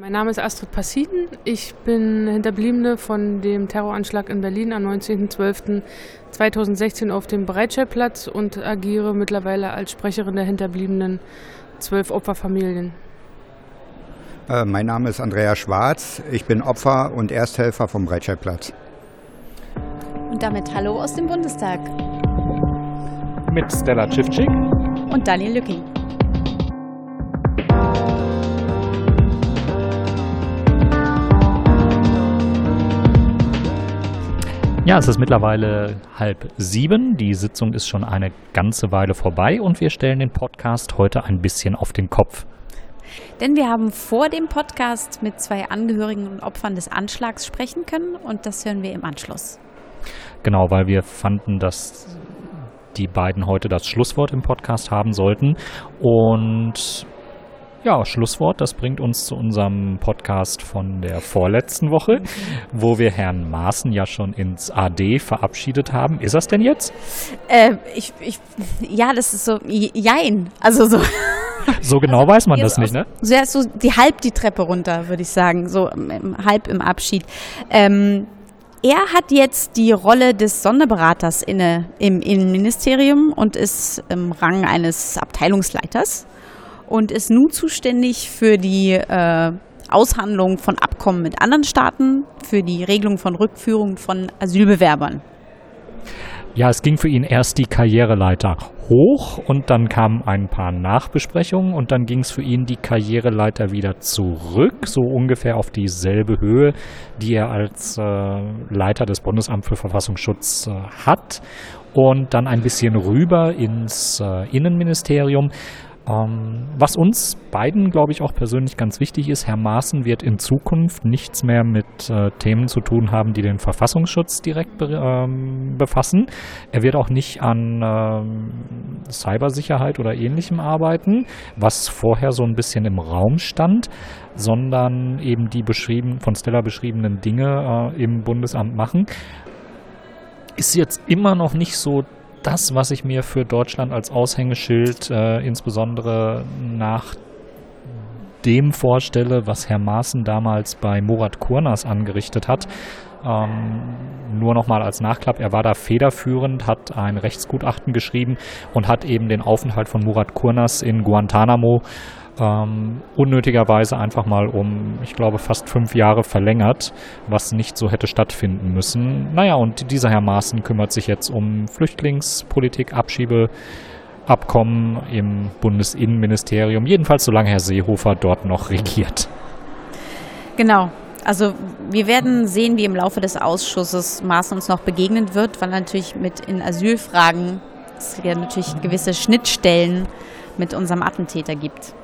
Mein Name ist Astrid Passiden. Ich bin Hinterbliebene von dem Terroranschlag in Berlin am 19.12.2016 auf dem Breitscheidplatz und agiere mittlerweile als Sprecherin der Hinterbliebenen zwölf Opferfamilien. Äh, mein Name ist Andrea Schwarz. Ich bin Opfer und Ersthelfer vom Breitscheidplatz. Und damit Hallo aus dem Bundestag. Mit Stella Civcik und Daniel Lücking. Ja, es ist mittlerweile halb sieben. Die Sitzung ist schon eine ganze Weile vorbei und wir stellen den Podcast heute ein bisschen auf den Kopf. Denn wir haben vor dem Podcast mit zwei Angehörigen und Opfern des Anschlags sprechen können und das hören wir im Anschluss. Genau, weil wir fanden, dass die beiden heute das Schlusswort im Podcast haben sollten. Und ja, Schlusswort, das bringt uns zu unserem Podcast von der vorletzten Woche, wo wir Herrn Maaßen ja schon ins AD verabschiedet haben. Ist das denn jetzt? Äh, ich, ich, ja, das ist so, jein. Also so. So genau also, weiß man das nicht, ne? So, ja, so die halb die Treppe runter, würde ich sagen, so halb im Abschied. Ähm, er hat jetzt die Rolle des Sonderberaters inne im Innenministerium und ist im Rang eines Abteilungsleiters und ist nun zuständig für die äh, Aushandlung von Abkommen mit anderen Staaten, für die Regelung von Rückführung von Asylbewerbern. Ja, es ging für ihn erst die Karriereleiter hoch und dann kamen ein paar Nachbesprechungen und dann ging es für ihn die Karriereleiter wieder zurück, so ungefähr auf dieselbe Höhe, die er als äh, Leiter des Bundesamts für Verfassungsschutz äh, hat und dann ein bisschen rüber ins äh, Innenministerium. Ähm, was uns beiden, glaube ich, auch persönlich ganz wichtig ist, Herr Maaßen wird in Zukunft nichts mehr mit äh, Themen zu tun haben, die den Verfassungsschutz direkt be ähm, befassen. Er wird auch nicht an ähm, Cybersicherheit oder ähnlichem arbeiten, was vorher so ein bisschen im Raum stand, sondern eben die beschrieben, von Stella beschriebenen Dinge äh, im Bundesamt machen. Ist jetzt immer noch nicht so das, was ich mir für Deutschland als Aushängeschild äh, insbesondere nach dem vorstelle, was Herr Maaßen damals bei Murat Kurnas angerichtet hat. Ähm, nur nochmal als Nachklapp, er war da federführend, hat ein Rechtsgutachten geschrieben und hat eben den Aufenthalt von Murat Kurnas in Guantanamo ähm, unnötigerweise einfach mal um, ich glaube, fast fünf Jahre verlängert, was nicht so hätte stattfinden müssen. Naja, und dieser Herr Maaßen kümmert sich jetzt um Flüchtlingspolitik, Abschiebeabkommen im Bundesinnenministerium, jedenfalls solange Herr Seehofer dort noch regiert. Genau. Also wir werden sehen, wie im Laufe des Ausschusses Maaßen uns noch begegnen wird, weil natürlich mit in Asylfragen es ja natürlich gewisse Schnittstellen mit unserem Attentäter gibt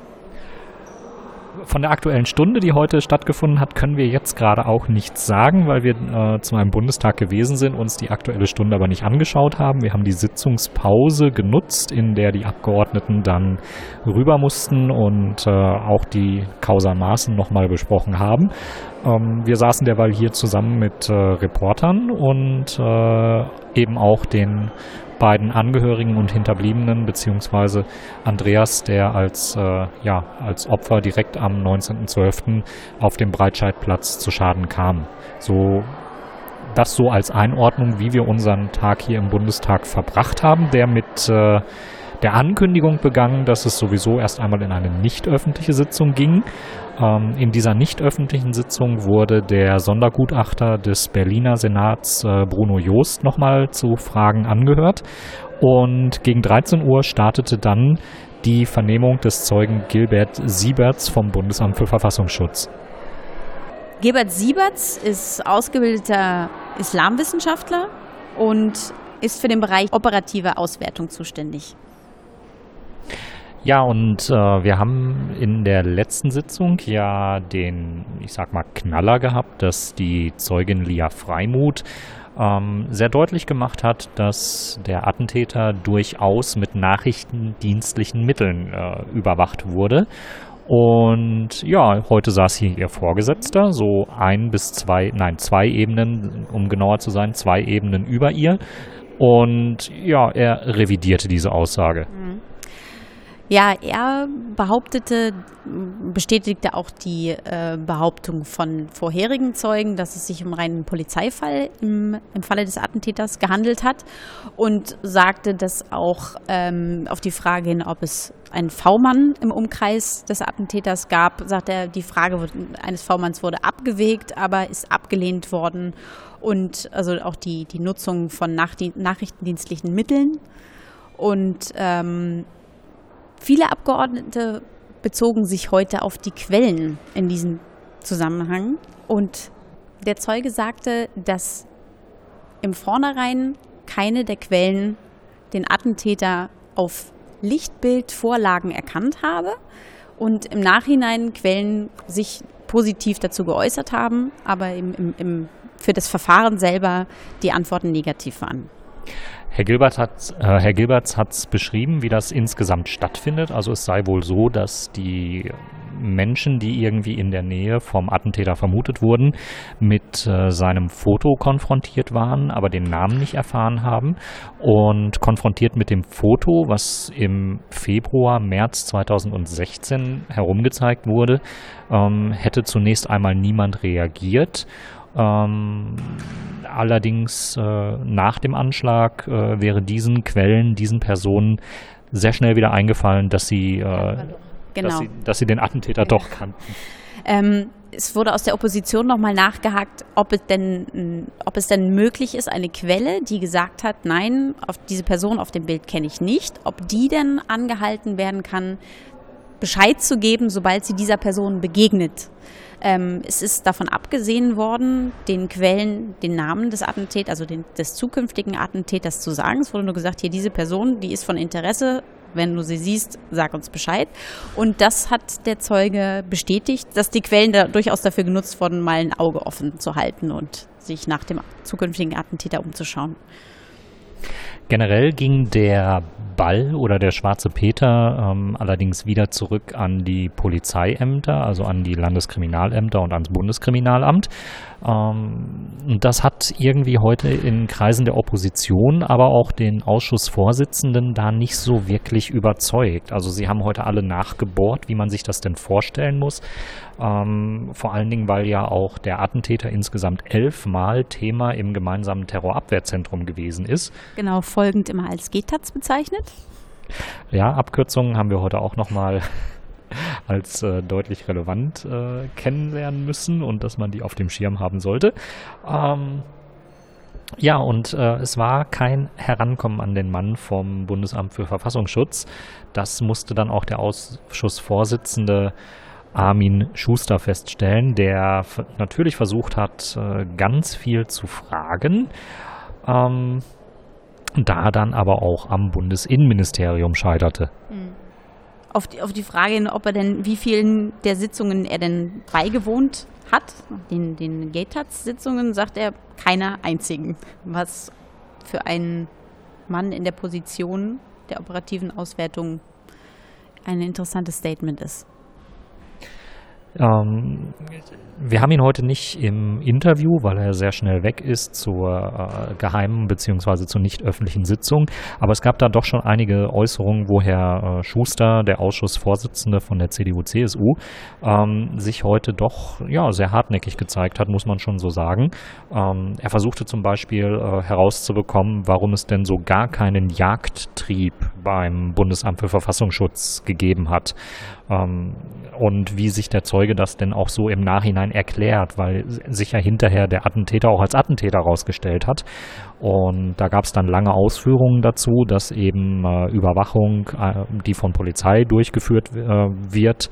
von der aktuellen Stunde, die heute stattgefunden hat, können wir jetzt gerade auch nichts sagen, weil wir äh, zu einem Bundestag gewesen sind, uns die aktuelle Stunde aber nicht angeschaut haben. Wir haben die Sitzungspause genutzt, in der die Abgeordneten dann rüber mussten und äh, auch die Causa nochmal besprochen haben. Ähm, wir saßen derweil hier zusammen mit äh, Reportern und äh, eben auch den beiden Angehörigen und Hinterbliebenen, beziehungsweise Andreas, der als, äh, ja, als Opfer direkt am 19.12. auf dem Breitscheidplatz zu Schaden kam. So das so als Einordnung, wie wir unseren Tag hier im Bundestag verbracht haben, der mit äh, der Ankündigung begangen, dass es sowieso erst einmal in eine nicht öffentliche Sitzung ging. Ähm, in dieser nicht öffentlichen Sitzung wurde der Sondergutachter des Berliner Senats äh, Bruno Joost nochmal zu Fragen angehört. Und gegen 13 Uhr startete dann die Vernehmung des Zeugen Gilbert Sieberts vom Bundesamt für Verfassungsschutz. Gilbert Sieberts ist ausgebildeter Islamwissenschaftler und ist für den Bereich operative Auswertung zuständig. Ja, und äh, wir haben in der letzten Sitzung ja den, ich sag mal, Knaller gehabt, dass die Zeugin Lia Freimuth ähm, sehr deutlich gemacht hat, dass der Attentäter durchaus mit nachrichtendienstlichen Mitteln äh, überwacht wurde. Und ja, heute saß hier ihr Vorgesetzter, so ein bis zwei, nein, zwei Ebenen, um genauer zu sein, zwei Ebenen über ihr. Und ja, er revidierte diese Aussage. Mhm. Ja, er behauptete, bestätigte auch die äh, Behauptung von vorherigen Zeugen, dass es sich um einen Polizeifall im, im Falle des Attentäters gehandelt hat und sagte, dass auch ähm, auf die Frage hin, ob es einen V-Mann im Umkreis des Attentäters gab, sagt er, die Frage eines V-Manns wurde abgewegt, aber ist abgelehnt worden und also auch die, die Nutzung von nachrichtendienstlichen Mitteln. Und ähm, Viele Abgeordnete bezogen sich heute auf die Quellen in diesem Zusammenhang. Und der Zeuge sagte, dass im Vornherein keine der Quellen den Attentäter auf Lichtbildvorlagen erkannt habe und im Nachhinein Quellen sich positiv dazu geäußert haben, aber im, im, im, für das Verfahren selber die Antworten negativ waren. Herr Gilbert hat äh, Herr Gilberts hat es beschrieben, wie das insgesamt stattfindet. Also es sei wohl so, dass die Menschen, die irgendwie in der Nähe vom Attentäter vermutet wurden, mit äh, seinem Foto konfrontiert waren, aber den Namen nicht erfahren haben. Und konfrontiert mit dem Foto, was im Februar, März 2016 herumgezeigt wurde, ähm, hätte zunächst einmal niemand reagiert. Ähm, allerdings äh, nach dem Anschlag äh, wäre diesen Quellen, diesen Personen sehr schnell wieder eingefallen, dass sie, äh, genau. dass, sie dass sie den Attentäter doch kannten. Ähm, es wurde aus der Opposition nochmal nachgehakt, ob es, denn, ob es denn möglich ist, eine Quelle, die gesagt hat, nein, auf diese Person auf dem Bild kenne ich nicht, ob die denn angehalten werden kann, Bescheid zu geben, sobald sie dieser Person begegnet. Ähm, es ist davon abgesehen worden, den Quellen den Namen des Attentäters, also den, des zukünftigen Attentäters zu sagen. Es wurde nur gesagt, hier diese Person, die ist von Interesse. Wenn du sie siehst, sag uns Bescheid. Und das hat der Zeuge bestätigt, dass die Quellen da durchaus dafür genutzt wurden, mal ein Auge offen zu halten und sich nach dem zukünftigen Attentäter umzuschauen. Generell ging der Ball oder der schwarze Peter ähm, allerdings wieder zurück an die Polizeiämter, also an die Landeskriminalämter und ans Bundeskriminalamt. Ähm, und das hat irgendwie heute in Kreisen der Opposition, aber auch den Ausschussvorsitzenden da nicht so wirklich überzeugt. Also sie haben heute alle nachgebohrt, wie man sich das denn vorstellen muss. Ähm, vor allen Dingen, weil ja auch der Attentäter insgesamt elfmal Thema im gemeinsamen Terrorabwehrzentrum gewesen ist. Genau, folgend immer als GTAZ bezeichnet. Ja, Abkürzungen haben wir heute auch nochmal als äh, deutlich relevant äh, kennenlernen müssen und dass man die auf dem Schirm haben sollte. Ähm, ja, und äh, es war kein Herankommen an den Mann vom Bundesamt für Verfassungsschutz. Das musste dann auch der Ausschussvorsitzende Armin Schuster feststellen, der natürlich versucht hat, äh, ganz viel zu fragen. Ähm, da dann aber auch am Bundesinnenministerium scheiterte. Mhm auf die, auf die Frage, ob er denn, wie vielen der Sitzungen er denn beigewohnt hat, den, den Gatetats-Sitzungen, sagt er keiner einzigen, was für einen Mann in der Position der operativen Auswertung ein interessantes Statement ist. Ähm, wir haben ihn heute nicht im Interview, weil er sehr schnell weg ist zur äh, geheimen bzw. zur nicht öffentlichen Sitzung. Aber es gab da doch schon einige Äußerungen, wo Herr äh, Schuster, der Ausschussvorsitzende von der CDU-CSU, ähm, sich heute doch ja, sehr hartnäckig gezeigt hat, muss man schon so sagen. Ähm, er versuchte zum Beispiel äh, herauszubekommen, warum es denn so gar keinen Jagdtrieb beim Bundesamt für Verfassungsschutz gegeben hat ähm, und wie sich der Zeuge das denn auch so im Nachhinein erklärt, weil sich ja hinterher der Attentäter auch als Attentäter herausgestellt hat. Und da gab es dann lange Ausführungen dazu, dass eben äh, Überwachung, äh, die von Polizei durchgeführt äh, wird,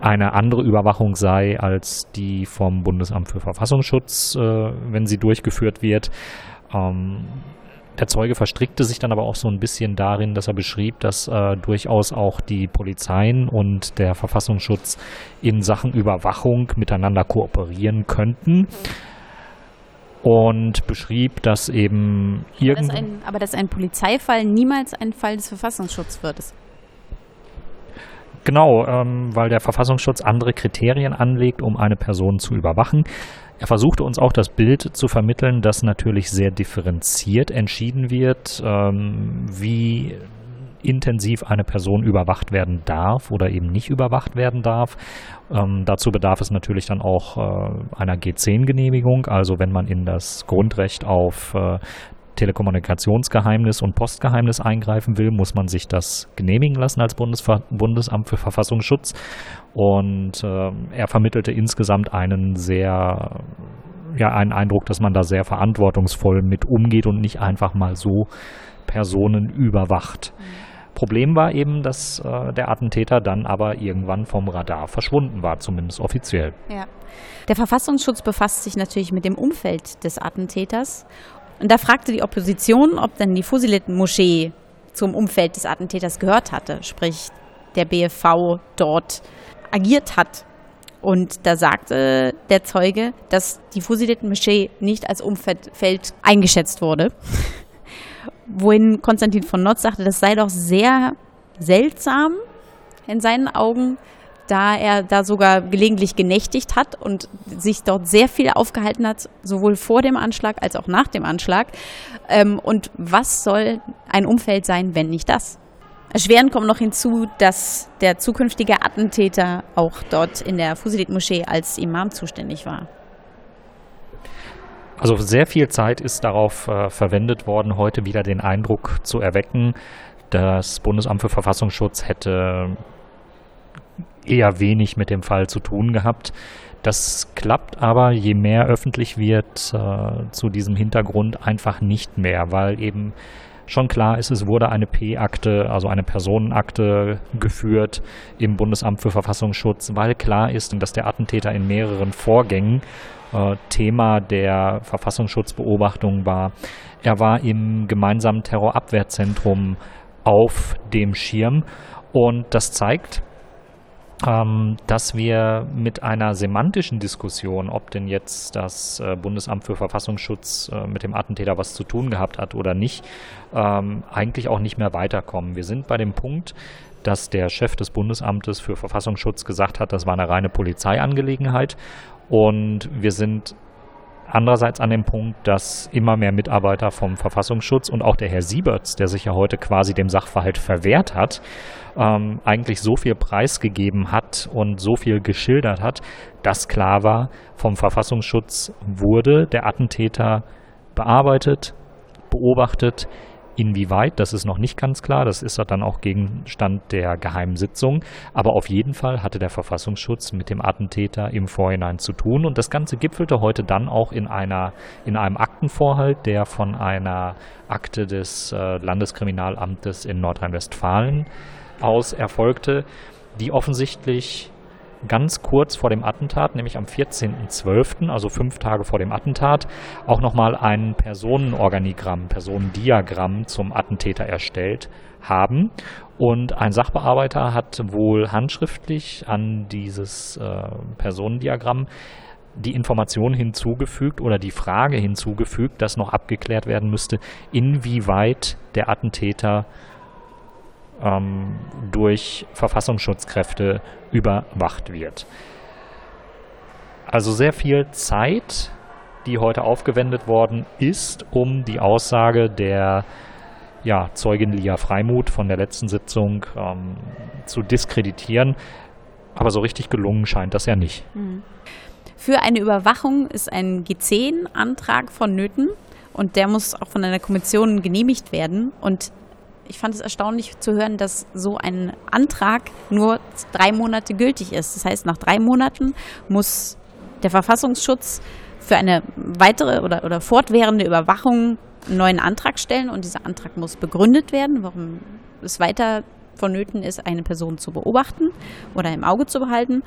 eine andere Überwachung sei als die vom Bundesamt für Verfassungsschutz, äh, wenn sie durchgeführt wird. Ähm, der Zeuge verstrickte sich dann aber auch so ein bisschen darin, dass er beschrieb, dass äh, durchaus auch die Polizeien und der Verfassungsschutz in Sachen Überwachung miteinander kooperieren könnten. Und beschrieb, dass eben irgend aber dass ein Polizeifall niemals ein Fall des Verfassungsschutzes wird. Genau, ähm, weil der Verfassungsschutz andere Kriterien anlegt, um eine Person zu überwachen. Er versuchte uns auch das Bild zu vermitteln, dass natürlich sehr differenziert entschieden wird, ähm, wie intensiv eine Person überwacht werden darf oder eben nicht überwacht werden darf. Ähm, dazu bedarf es natürlich dann auch äh, einer G10-Genehmigung, also wenn man in das Grundrecht auf äh, Telekommunikationsgeheimnis und Postgeheimnis eingreifen will, muss man sich das genehmigen lassen als Bundesver Bundesamt für Verfassungsschutz. Und äh, er vermittelte insgesamt einen sehr, ja, einen Eindruck, dass man da sehr verantwortungsvoll mit umgeht und nicht einfach mal so Personen überwacht. Problem war eben, dass äh, der Attentäter dann aber irgendwann vom Radar verschwunden war, zumindest offiziell. Ja. Der Verfassungsschutz befasst sich natürlich mit dem Umfeld des Attentäters und da fragte die Opposition, ob denn die Fusilet-Moschee zum Umfeld des Attentäters gehört hatte, sprich der BFV dort agiert hat. Und da sagte der Zeuge, dass die Fusilet-Moschee nicht als Umfeld eingeschätzt wurde. Wohin Konstantin von Notz sagte, das sei doch sehr seltsam in seinen Augen, da er da sogar gelegentlich genächtigt hat und sich dort sehr viel aufgehalten hat, sowohl vor dem Anschlag als auch nach dem Anschlag. Ähm, und was soll ein Umfeld sein, wenn nicht das? Erschwerend kommt noch hinzu, dass der zukünftige Attentäter auch dort in der Fusilit-Moschee als Imam zuständig war. Also sehr viel Zeit ist darauf äh, verwendet worden, heute wieder den Eindruck zu erwecken, das Bundesamt für Verfassungsschutz hätte eher wenig mit dem Fall zu tun gehabt. Das klappt aber, je mehr öffentlich wird, äh, zu diesem Hintergrund einfach nicht mehr, weil eben schon klar ist, es wurde eine P-Akte, also eine Personenakte geführt im Bundesamt für Verfassungsschutz, weil klar ist, dass der Attentäter in mehreren Vorgängen äh, Thema der Verfassungsschutzbeobachtung war. Er war im gemeinsamen Terrorabwehrzentrum auf dem Schirm und das zeigt, dass wir mit einer semantischen Diskussion, ob denn jetzt das äh, Bundesamt für Verfassungsschutz äh, mit dem Attentäter was zu tun gehabt hat oder nicht, ähm, eigentlich auch nicht mehr weiterkommen. Wir sind bei dem Punkt, dass der Chef des Bundesamtes für Verfassungsschutz gesagt hat, das war eine reine Polizeiangelegenheit und wir sind andererseits an dem Punkt, dass immer mehr Mitarbeiter vom Verfassungsschutz und auch der Herr Sieberts, der sich ja heute quasi dem Sachverhalt verwehrt hat, ähm, eigentlich so viel preisgegeben hat und so viel geschildert hat, dass klar war, vom Verfassungsschutz wurde der Attentäter bearbeitet, beobachtet, Inwieweit, das ist noch nicht ganz klar, das ist dann auch Gegenstand der geheimen Sitzung. Aber auf jeden Fall hatte der Verfassungsschutz mit dem Attentäter im Vorhinein zu tun. Und das Ganze gipfelte heute dann auch in, einer, in einem Aktenvorhalt, der von einer Akte des äh, Landeskriminalamtes in Nordrhein-Westfalen aus erfolgte, die offensichtlich ganz kurz vor dem Attentat, nämlich am 14.12., also fünf Tage vor dem Attentat, auch nochmal ein Personenorganigramm, Personendiagramm zum Attentäter erstellt haben. Und ein Sachbearbeiter hat wohl handschriftlich an dieses äh, Personendiagramm die Information hinzugefügt oder die Frage hinzugefügt, dass noch abgeklärt werden müsste, inwieweit der Attentäter ähm, durch Verfassungsschutzkräfte überwacht wird. Also sehr viel Zeit, die heute aufgewendet worden ist, um die Aussage der ja, Zeugin Lia Freimuth von der letzten Sitzung ähm, zu diskreditieren. Aber so richtig gelungen scheint das ja nicht. Mhm. Für eine Überwachung ist ein G10-Antrag vonnöten und der muss auch von einer Kommission genehmigt werden. Und ich fand es erstaunlich zu hören, dass so ein Antrag nur drei Monate gültig ist. Das heißt, nach drei Monaten muss der Verfassungsschutz für eine weitere oder, oder fortwährende Überwachung einen neuen Antrag stellen und dieser Antrag muss begründet werden, warum es weiter vonnöten ist, eine Person zu beobachten oder im Auge zu behalten.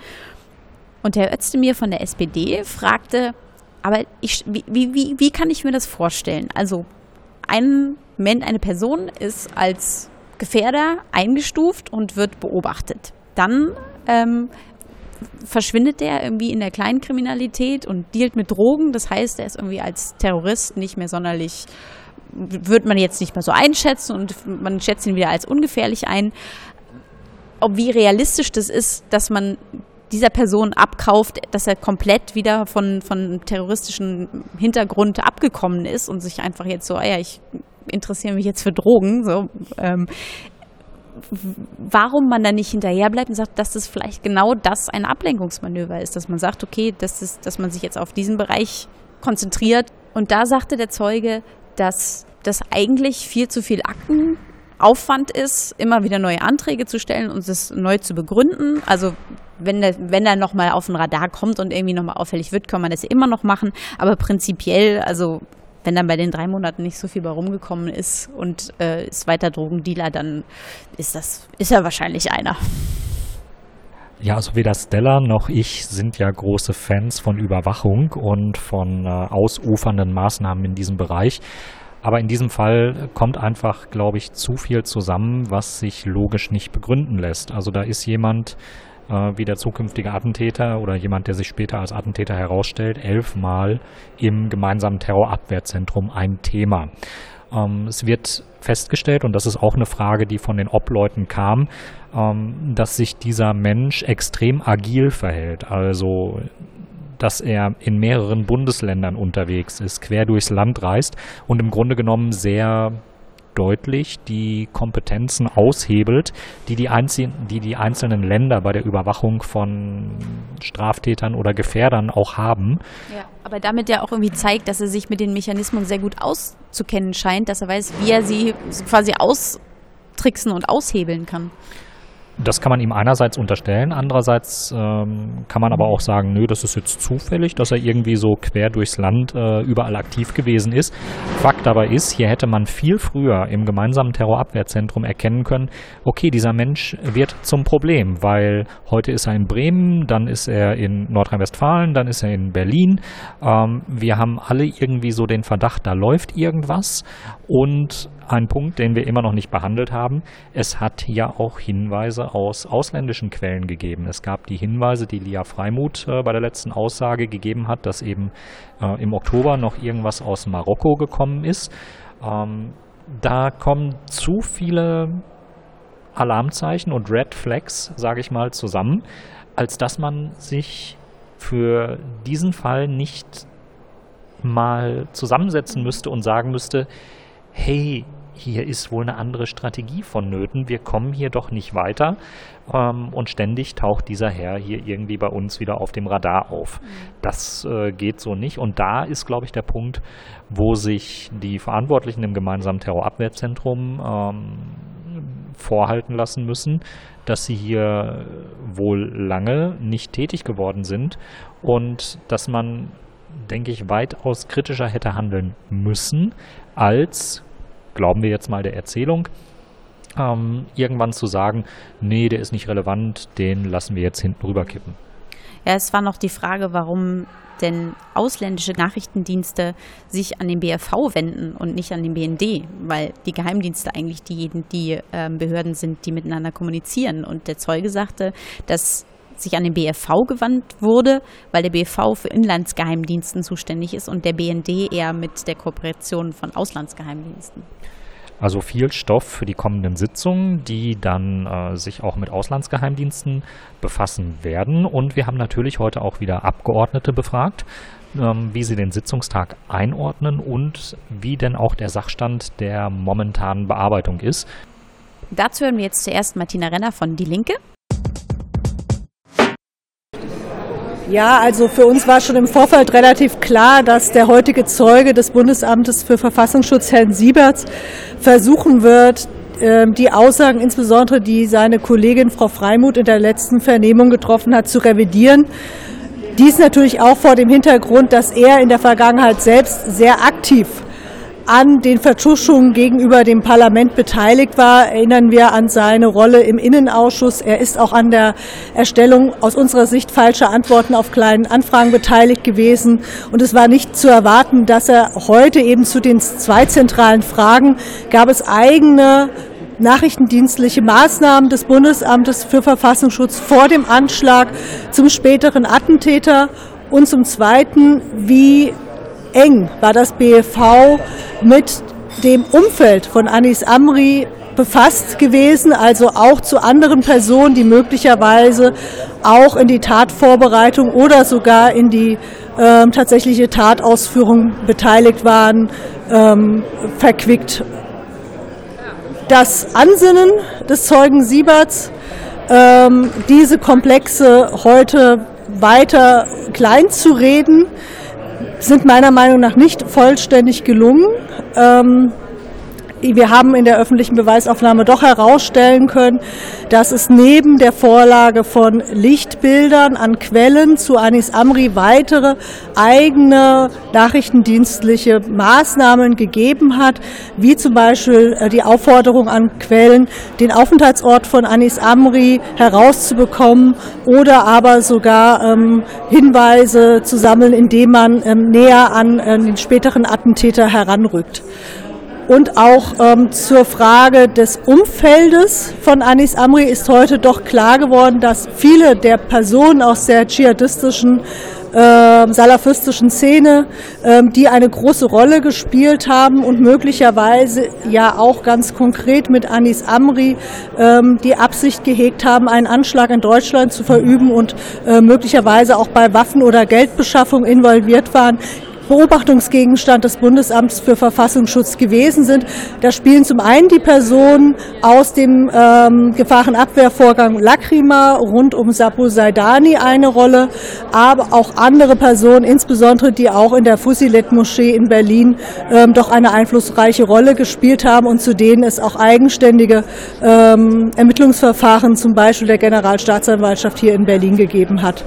Und Herr Özdemir von der SPD fragte, aber ich, wie, wie, wie kann ich mir das vorstellen? Also ein Mensch, eine Person ist als Gefährder eingestuft und wird beobachtet. Dann ähm, verschwindet der irgendwie in der Kleinkriminalität und dealt mit Drogen. Das heißt, er ist irgendwie als Terrorist nicht mehr sonderlich, wird man jetzt nicht mehr so einschätzen und man schätzt ihn wieder als ungefährlich ein. Ob wie realistisch das ist, dass man dieser Person abkauft, dass er komplett wieder von, von terroristischen Hintergrund abgekommen ist und sich einfach jetzt so, ah ja, ich interessiere mich jetzt für Drogen. So, ähm, warum man da nicht hinterher bleibt und sagt, dass das vielleicht genau das ein Ablenkungsmanöver ist, dass man sagt, okay, das ist, dass man sich jetzt auf diesen Bereich konzentriert. Und da sagte der Zeuge, dass das eigentlich viel zu viel Aktenaufwand ist, immer wieder neue Anträge zu stellen und das neu zu begründen. Also wenn der, wenn er nochmal auf den Radar kommt und irgendwie nochmal auffällig wird, kann man das immer noch machen. Aber prinzipiell, also wenn dann bei den drei Monaten nicht so viel bei rumgekommen ist und äh, ist weiter Drogendealer, dann ist das, ist er wahrscheinlich einer. Ja, also weder Stella noch ich sind ja große Fans von Überwachung und von äh, ausufernden Maßnahmen in diesem Bereich. Aber in diesem Fall kommt einfach, glaube ich, zu viel zusammen, was sich logisch nicht begründen lässt. Also da ist jemand äh, wie der zukünftige Attentäter oder jemand, der sich später als Attentäter herausstellt, elfmal im gemeinsamen Terrorabwehrzentrum ein Thema. Ähm, es wird festgestellt, und das ist auch eine Frage, die von den Obleuten kam, ähm, dass sich dieser Mensch extrem agil verhält. Also dass er in mehreren Bundesländern unterwegs ist, quer durchs Land reist und im Grunde genommen sehr deutlich die Kompetenzen aushebelt, die die, die die einzelnen Länder bei der Überwachung von Straftätern oder Gefährdern auch haben. Ja, aber damit ja auch irgendwie zeigt, dass er sich mit den Mechanismen sehr gut auszukennen scheint, dass er weiß, wie er sie quasi austricksen und aushebeln kann. Das kann man ihm einerseits unterstellen, andererseits ähm, kann man aber auch sagen, nö, das ist jetzt zufällig, dass er irgendwie so quer durchs Land äh, überall aktiv gewesen ist. Fakt aber ist, hier hätte man viel früher im gemeinsamen Terrorabwehrzentrum erkennen können, okay, dieser Mensch wird zum Problem, weil heute ist er in Bremen, dann ist er in Nordrhein-Westfalen, dann ist er in Berlin. Ähm, wir haben alle irgendwie so den Verdacht, da läuft irgendwas und ein Punkt, den wir immer noch nicht behandelt haben. Es hat ja auch Hinweise aus ausländischen Quellen gegeben. Es gab die Hinweise, die Lia Freimuth äh, bei der letzten Aussage gegeben hat, dass eben äh, im Oktober noch irgendwas aus Marokko gekommen ist. Ähm, da kommen zu viele Alarmzeichen und Red Flags, sage ich mal, zusammen, als dass man sich für diesen Fall nicht mal zusammensetzen müsste und sagen müsste, hey, hier ist wohl eine andere Strategie vonnöten, wir kommen hier doch nicht weiter. Ähm, und ständig taucht dieser Herr hier irgendwie bei uns wieder auf dem Radar auf. Das äh, geht so nicht. Und da ist, glaube ich, der Punkt, wo sich die Verantwortlichen im gemeinsamen Terrorabwehrzentrum ähm, vorhalten lassen müssen, dass sie hier wohl lange nicht tätig geworden sind und dass man denke ich, weitaus kritischer hätte handeln müssen, als, glauben wir jetzt mal der Erzählung, ähm, irgendwann zu sagen, nee, der ist nicht relevant, den lassen wir jetzt hinten rüberkippen. Ja, es war noch die Frage, warum denn ausländische Nachrichtendienste sich an den BFV wenden und nicht an den BND, weil die Geheimdienste eigentlich diejenigen, die äh, Behörden sind, die miteinander kommunizieren. Und der Zeuge sagte, dass sich an den BFV gewandt wurde, weil der BFV für Inlandsgeheimdiensten zuständig ist und der BND eher mit der Kooperation von Auslandsgeheimdiensten. Also viel Stoff für die kommenden Sitzungen, die dann äh, sich auch mit Auslandsgeheimdiensten befassen werden. Und wir haben natürlich heute auch wieder Abgeordnete befragt, ähm, wie sie den Sitzungstag einordnen und wie denn auch der Sachstand der momentanen Bearbeitung ist. Dazu hören wir jetzt zuerst Martina Renner von Die Linke. Ja, also für uns war schon im Vorfeld relativ klar, dass der heutige Zeuge des Bundesamtes für Verfassungsschutz, Herrn Sieberts, versuchen wird, ähm, die Aussagen, insbesondere die seine Kollegin Frau Freimuth in der letzten Vernehmung getroffen hat, zu revidieren. Dies natürlich auch vor dem Hintergrund, dass er in der Vergangenheit selbst sehr aktiv an den Vertuschungen gegenüber dem Parlament beteiligt war. Erinnern wir an seine Rolle im Innenausschuss. Er ist auch an der Erstellung aus unserer Sicht falscher Antworten auf kleinen Anfragen beteiligt gewesen. Und es war nicht zu erwarten, dass er heute eben zu den zwei zentralen Fragen gab es eigene nachrichtendienstliche Maßnahmen des Bundesamtes für Verfassungsschutz vor dem Anschlag zum späteren Attentäter und zum Zweiten, wie eng war das BFV mit dem Umfeld von Anis Amri befasst gewesen, also auch zu anderen Personen, die möglicherweise auch in die Tatvorbereitung oder sogar in die ähm, tatsächliche Tatausführung beteiligt waren, ähm, verquickt. Das Ansinnen des Zeugen Sieberts, ähm, diese Komplexe heute weiter klein zu reden, sind meiner Meinung nach nicht vollständig gelungen. Ähm, wir haben in der öffentlichen Beweisaufnahme doch herausstellen können, dass es neben der Vorlage von Lichtbildern an Quellen zu Anis Amri weitere eigene nachrichtendienstliche Maßnahmen gegeben hat, wie zum Beispiel äh, die Aufforderung an Quellen, den Aufenthaltsort von Anis Amri herauszubekommen oder aber sogar ähm, Hinweise zu sammeln, indem man ähm, näher an äh, den späteren Attentäter heranrückt. Und auch ähm, zur Frage des Umfeldes von Anis Amri ist heute doch klar geworden, dass viele der Personen aus der dschihadistischen äh, salafistischen Szene, ähm, die eine große Rolle gespielt haben und möglicherweise ja auch ganz konkret mit Anis Amri ähm, die Absicht gehegt haben, einen Anschlag in Deutschland zu verüben und äh, möglicherweise auch bei Waffen- oder Geldbeschaffung involviert waren, Beobachtungsgegenstand des Bundesamts für Verfassungsschutz gewesen sind. Da spielen zum einen die Personen aus dem ähm, Gefahrenabwehrvorgang Lacrima rund um Sapo Saidani eine Rolle, aber auch andere Personen, insbesondere die auch in der Fusilet-Moschee in Berlin ähm, doch eine einflussreiche Rolle gespielt haben und zu denen es auch eigenständige ähm, Ermittlungsverfahren zum Beispiel der Generalstaatsanwaltschaft hier in Berlin gegeben hat.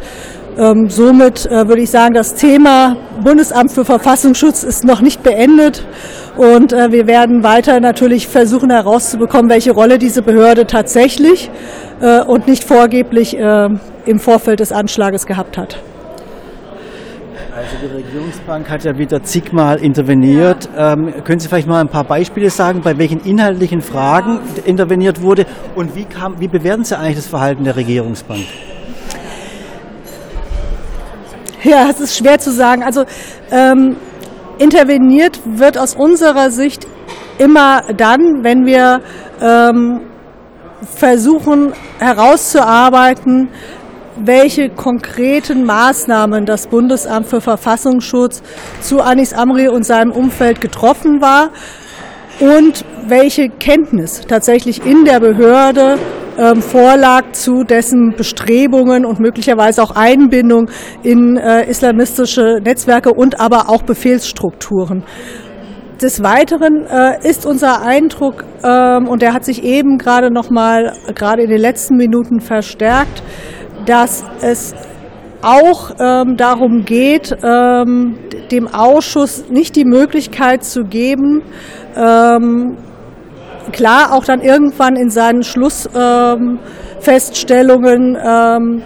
Ähm, somit äh, würde ich sagen, das Thema Bundesamt für Verfassungsschutz ist noch nicht beendet. Und äh, wir werden weiter natürlich versuchen herauszubekommen, welche Rolle diese Behörde tatsächlich äh, und nicht vorgeblich äh, im Vorfeld des Anschlages gehabt hat. Also die Regierungsbank hat ja wieder zigmal interveniert. Ähm, können Sie vielleicht mal ein paar Beispiele sagen, bei welchen inhaltlichen Fragen interveniert wurde und wie, kam, wie bewerten Sie eigentlich das Verhalten der Regierungsbank? Ja, es ist schwer zu sagen. Also ähm, interveniert wird aus unserer Sicht immer dann, wenn wir ähm, versuchen herauszuarbeiten, welche konkreten Maßnahmen das Bundesamt für Verfassungsschutz zu Anis Amri und seinem Umfeld getroffen war und welche Kenntnis tatsächlich in der Behörde ähm, vorlag zu dessen Bestrebungen und möglicherweise auch Einbindung in äh, islamistische Netzwerke und aber auch Befehlsstrukturen. Des Weiteren äh, ist unser Eindruck, ähm, und der hat sich eben gerade noch mal, gerade in den letzten Minuten verstärkt, dass es auch ähm, darum geht, ähm, dem Ausschuss nicht die Möglichkeit zu geben, ähm, klar auch dann irgendwann in seinen Schlussfeststellungen ähm,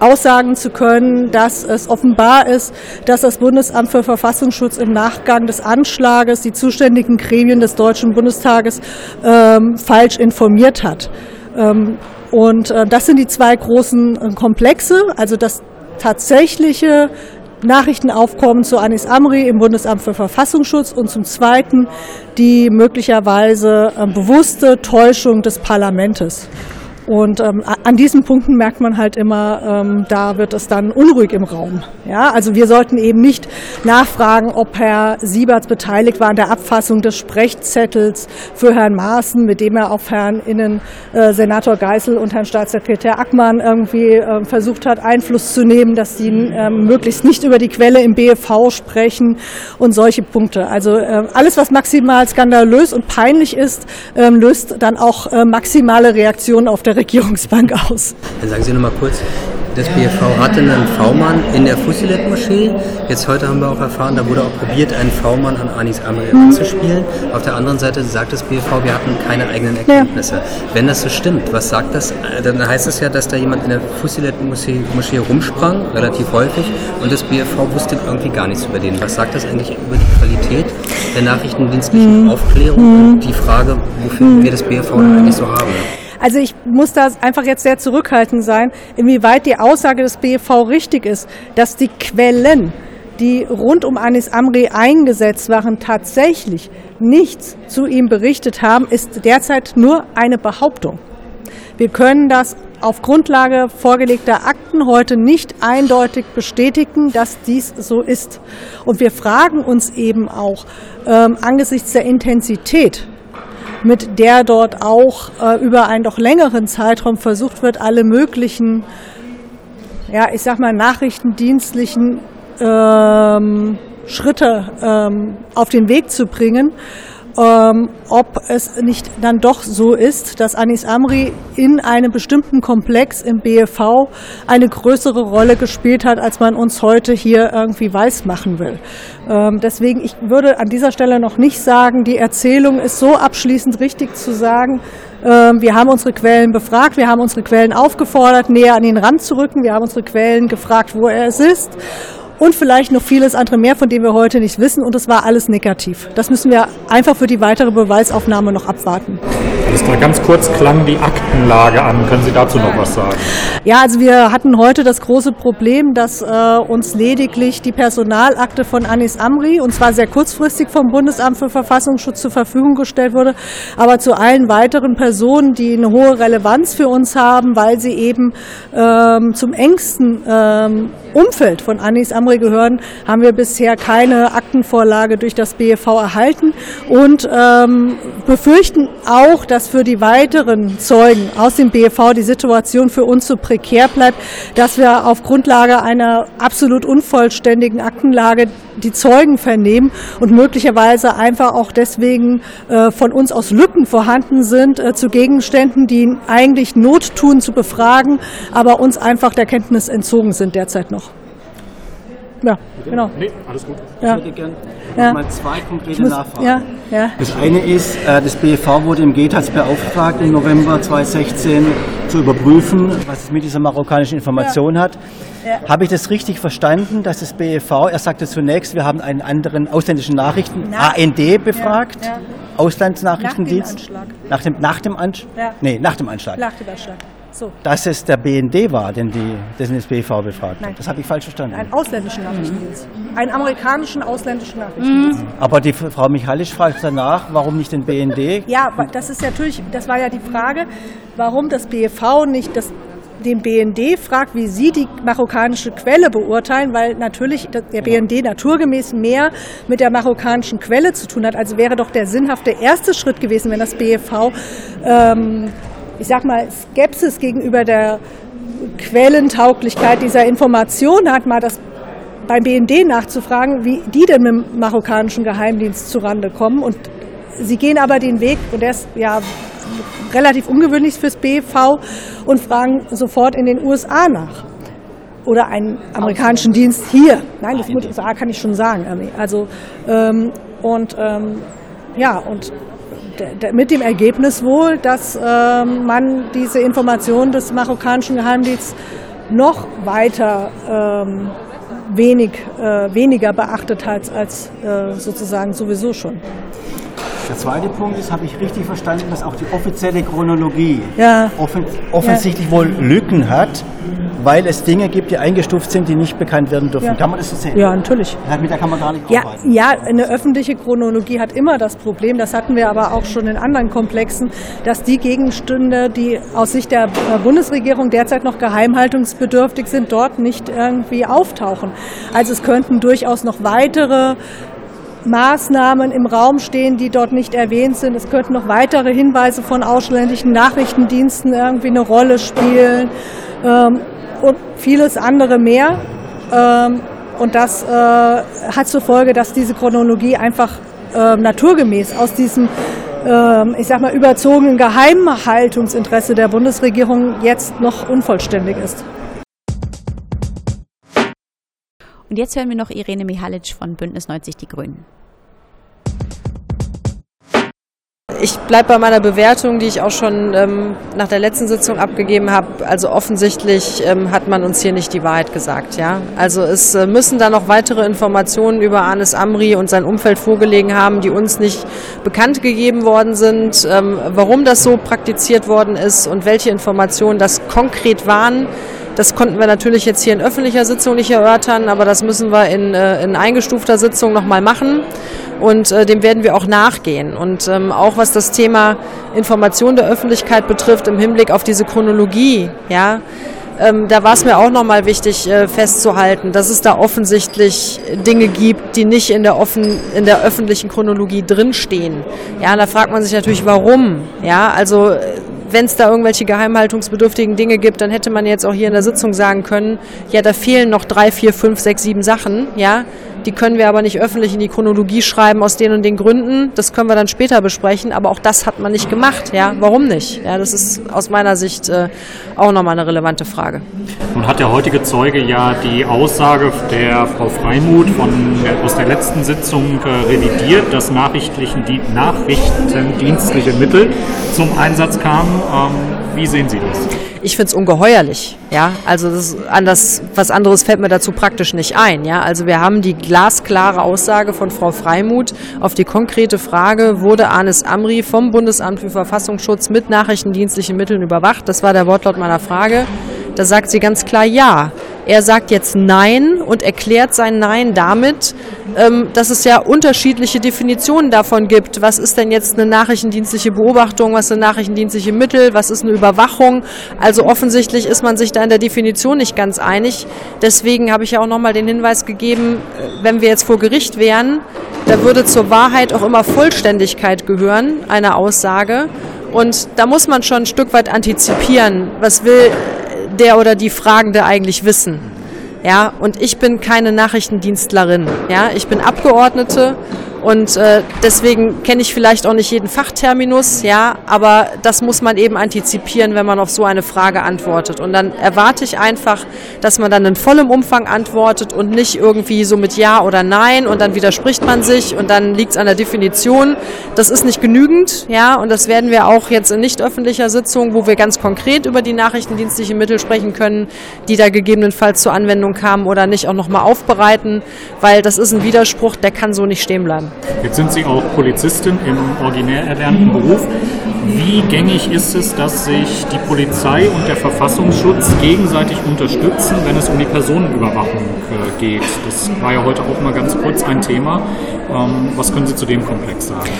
aussagen zu können, dass es offenbar ist, dass das Bundesamt für Verfassungsschutz im Nachgang des Anschlages die zuständigen Gremien des Deutschen Bundestages ähm, falsch informiert hat. Ähm, und äh, das sind die zwei großen äh, Komplexe, also das tatsächliche Nachrichtenaufkommen zu Anis Amri im Bundesamt für Verfassungsschutz und zum Zweiten die möglicherweise äh, bewusste Täuschung des Parlaments. Und ähm, an diesen Punkten merkt man halt immer, ähm, da wird es dann unruhig im Raum. Ja, also wir sollten eben nicht nachfragen, ob Herr Sieberts beteiligt war an der Abfassung des Sprechzettels für Herrn Maaßen, mit dem er auf Herrn Innen äh, Geisel und Herrn Staatssekretär Ackmann irgendwie äh, versucht hat, Einfluss zu nehmen, dass sie äh, möglichst nicht über die Quelle im BFV sprechen und solche Punkte. Also äh, alles, was maximal skandalös und peinlich ist, äh, löst dann auch äh, maximale Reaktionen auf der Regierungsbank aus. Dann sagen Sie noch mal kurz, das BFV hatte einen V-Mann in der Fusilet-Moschee. Jetzt heute haben wir auch erfahren, da wurde auch probiert, einen V-Mann an Anis Amri mhm. anzuspielen. Auf der anderen Seite sagt das BFV, wir hatten keine eigenen Erkenntnisse. Ja. Wenn das so stimmt, was sagt das? Dann heißt es ja, dass da jemand in der Fusilet-Moschee Moschee rumsprang, relativ häufig, und das BFV wusste irgendwie gar nichts über den. Was sagt das eigentlich über die Qualität der nachrichtendienstlichen mhm. Aufklärung mhm. und die Frage, wofür mhm. wir das BFV mhm. eigentlich so haben? Also ich muss da einfach jetzt sehr zurückhaltend sein, inwieweit die Aussage des BV richtig ist, dass die Quellen, die rund um Anis Amri eingesetzt waren, tatsächlich nichts zu ihm berichtet haben, ist derzeit nur eine Behauptung. Wir können das auf Grundlage vorgelegter Akten heute nicht eindeutig bestätigen, dass dies so ist. Und wir fragen uns eben auch ähm, angesichts der Intensität mit der dort auch äh, über einen doch längeren Zeitraum versucht wird, alle möglichen, ja, ich sag mal, nachrichtendienstlichen ähm, Schritte ähm, auf den Weg zu bringen ähm, ob es nicht dann doch so ist, dass Anis Amri in einem bestimmten Komplex im BFV eine größere Rolle gespielt hat, als man uns heute hier irgendwie weiß machen will. Ähm, deswegen, ich würde an dieser Stelle noch nicht sagen, die Erzählung ist so abschließend richtig zu sagen, ähm, wir haben unsere Quellen befragt, wir haben unsere Quellen aufgefordert, näher an den Rand zu rücken, wir haben unsere Quellen gefragt, wo er es ist und vielleicht noch vieles andere mehr, von dem wir heute nicht wissen. Und es war alles negativ. Das müssen wir einfach für die weitere Beweisaufnahme noch abwarten. Alles klar, ganz kurz klang die Aktenlage an. Können Sie dazu noch was sagen? Ja, also wir hatten heute das große Problem, dass äh, uns lediglich die Personalakte von Anis Amri, und zwar sehr kurzfristig vom Bundesamt für Verfassungsschutz zur Verfügung gestellt wurde, aber zu allen weiteren Personen, die eine hohe Relevanz für uns haben, weil sie eben ähm, zum engsten ähm, Umfeld von Anis Amri Amri gehören, haben wir bisher keine Aktenvorlage durch das BEV erhalten und ähm, befürchten auch, dass für die weiteren Zeugen aus dem BEV die Situation für uns so prekär bleibt, dass wir auf Grundlage einer absolut unvollständigen Aktenlage die Zeugen vernehmen und möglicherweise einfach auch deswegen äh, von uns aus Lücken vorhanden sind äh, zu Gegenständen, die eigentlich Not tun zu befragen, aber uns einfach der Kenntnis entzogen sind derzeit noch. Ja, genau. Nee, alles gut. Ja. Ich würde gerne ja. mal zwei konkrete muss, Nachfragen. Ja, ja. Das eine ist, äh, das BEV wurde im GTAS beauftragt, im November 2016 zu überprüfen, was es mit dieser marokkanischen Information ja. hat. Ja. Habe ich das richtig verstanden, dass das BEV, er sagte zunächst, wir haben einen anderen ausländischen Nachrichten, nach, AND, befragt, ja, Auslandsnachrichtendienst? Nach dem, nach dem Anschlag? Ja. Nee, nach dem Anschlag. Nach dem Anschlag. So. Dass es der BND war, den die, dessen das BV befragt Nein. hat. Das habe ich falsch verstanden. Einen ausländischen Nachrichtendienst. Mhm. Einen amerikanischen ausländischen Nachrichtendienst. Mhm. Aber die Frau Michalisch fragt danach, warum nicht den BND? Ja, das ist natürlich, das war ja die Frage, warum das BV nicht das den BND fragt, wie Sie die marokkanische Quelle beurteilen, weil natürlich der BND naturgemäß mehr mit der marokkanischen Quelle zu tun hat. Also wäre doch der sinnhafte erste Schritt gewesen, wenn das BFV ähm, ich sag mal, Skepsis gegenüber der Quellentauglichkeit dieser Information hat, mal das beim BND nachzufragen, wie die denn mit dem marokkanischen Geheimdienst zurande kommen. Und sie gehen aber den Weg, und der ist ja relativ ungewöhnlich fürs BV, und fragen sofort in den USA nach. Oder einen amerikanischen Dienst hier. Nein, das USA kann ich schon sagen. Also, ähm, und ähm, ja, und mit dem Ergebnis wohl, dass ähm, man diese Informationen des marokkanischen Geheimdienstes noch weiter ähm, wenig, äh, weniger beachtet hat als äh, sozusagen sowieso schon. Der zweite Punkt ist, habe ich richtig verstanden, dass auch die offizielle Chronologie ja. offen, offensichtlich ja. wohl Lücken hat, weil es Dinge gibt, die eingestuft sind, die nicht bekannt werden dürfen. Ja. Kann man das so sehen? Ja, natürlich. Mit der kann man gar nicht ja, arbeiten. Ja, eine öffentliche Chronologie hat immer das Problem, das hatten wir aber auch schon in anderen Komplexen, dass die Gegenstände, die aus Sicht der Bundesregierung derzeit noch geheimhaltungsbedürftig sind, dort nicht irgendwie auftauchen. Also es könnten durchaus noch weitere Maßnahmen im Raum stehen, die dort nicht erwähnt sind. Es könnten noch weitere Hinweise von ausländischen Nachrichtendiensten irgendwie eine Rolle spielen ähm, und vieles andere mehr. Ähm, und das äh, hat zur Folge, dass diese Chronologie einfach äh, naturgemäß aus diesem äh, ich sag mal, überzogenen Geheimhaltungsinteresse der Bundesregierung jetzt noch unvollständig ist. Und jetzt hören wir noch Irene Mihalic von Bündnis 90 Die Grünen. Ich bleibe bei meiner Bewertung, die ich auch schon ähm, nach der letzten Sitzung abgegeben habe. Also offensichtlich ähm, hat man uns hier nicht die Wahrheit gesagt. Ja? Also es äh, müssen da noch weitere Informationen über Anis Amri und sein Umfeld vorgelegen haben, die uns nicht bekannt gegeben worden sind. Ähm, warum das so praktiziert worden ist und welche Informationen das konkret waren, das konnten wir natürlich jetzt hier in öffentlicher Sitzung nicht erörtern, aber das müssen wir in, äh, in eingestufter Sitzung nochmal machen und äh, dem werden wir auch nachgehen. Und ähm, auch was das Thema Information der Öffentlichkeit betrifft im Hinblick auf diese Chronologie, ja, ähm, da war es mir auch nochmal wichtig äh, festzuhalten, dass es da offensichtlich Dinge gibt, die nicht in der, offen, in der öffentlichen Chronologie drinstehen. Ja, da fragt man sich natürlich, warum. Ja, also wenn es da irgendwelche geheimhaltungsbedürftigen Dinge gibt, dann hätte man jetzt auch hier in der Sitzung sagen können, ja, da fehlen noch drei, vier, fünf, sechs, sieben Sachen, ja, die können wir aber nicht öffentlich in die Chronologie schreiben aus den und den Gründen. Das können wir dann später besprechen, aber auch das hat man nicht gemacht. Ja, warum nicht? Ja, das ist aus meiner Sicht äh, auch nochmal eine relevante Frage. Nun hat der heutige Zeuge ja die Aussage der Frau Freimuth von der, aus der letzten Sitzung äh, revidiert, dass nachrichtendienstliche Mittel zum Einsatz kamen. Ähm, wie sehen Sie das? ich finde es ungeheuerlich. Ja, also das, anders, was anderes fällt mir dazu praktisch nicht ein. Ja, also wir haben die glasklare Aussage von Frau Freimuth auf die konkrete Frage, wurde Anis Amri vom Bundesamt für Verfassungsschutz mit nachrichtendienstlichen Mitteln überwacht? Das war der Wortlaut meiner Frage. Da sagt sie ganz klar ja. Er sagt jetzt Nein und erklärt sein Nein damit, ähm, dass es ja unterschiedliche Definitionen davon gibt. Was ist denn jetzt eine nachrichtendienstliche Beobachtung? Was sind nachrichtendienstliche Mittel? Was ist eine Überwachung? Also offensichtlich ist man sich da in der Definition nicht ganz einig. Deswegen habe ich ja auch nochmal den Hinweis gegeben, äh, wenn wir jetzt vor Gericht wären, da würde zur Wahrheit auch immer Vollständigkeit gehören, eine Aussage. Und da muss man schon ein Stück weit antizipieren. Was will der oder die Fragende eigentlich wissen. Ja, und ich bin keine Nachrichtendienstlerin. Ja, ich bin Abgeordnete und äh, deswegen kenne ich vielleicht auch nicht jeden Fachterminus, ja, aber das muss man eben antizipieren, wenn man auf so eine Frage antwortet. Und dann erwarte ich einfach, dass man dann in vollem Umfang antwortet und nicht irgendwie so mit Ja oder Nein und dann widerspricht man sich und dann liegt es an der Definition. Das ist nicht genügend, ja, und das werden wir auch jetzt in nicht öffentlicher Sitzung, wo wir ganz konkret über die nachrichtendienstlichen Mittel sprechen können, die da gegebenenfalls zur Anwendung kamen oder nicht, auch nochmal aufbereiten, weil das ist ein Widerspruch, der kann so nicht stehen bleiben. Jetzt sind Sie auch Polizistin im originär erlernten Beruf. Wie gängig ist es, dass sich die Polizei und der Verfassungsschutz gegenseitig unterstützen, wenn es um die Personenüberwachung äh, geht? Das war ja heute auch mal ganz kurz ein Thema. Ähm, was können Sie zu dem Komplex sagen?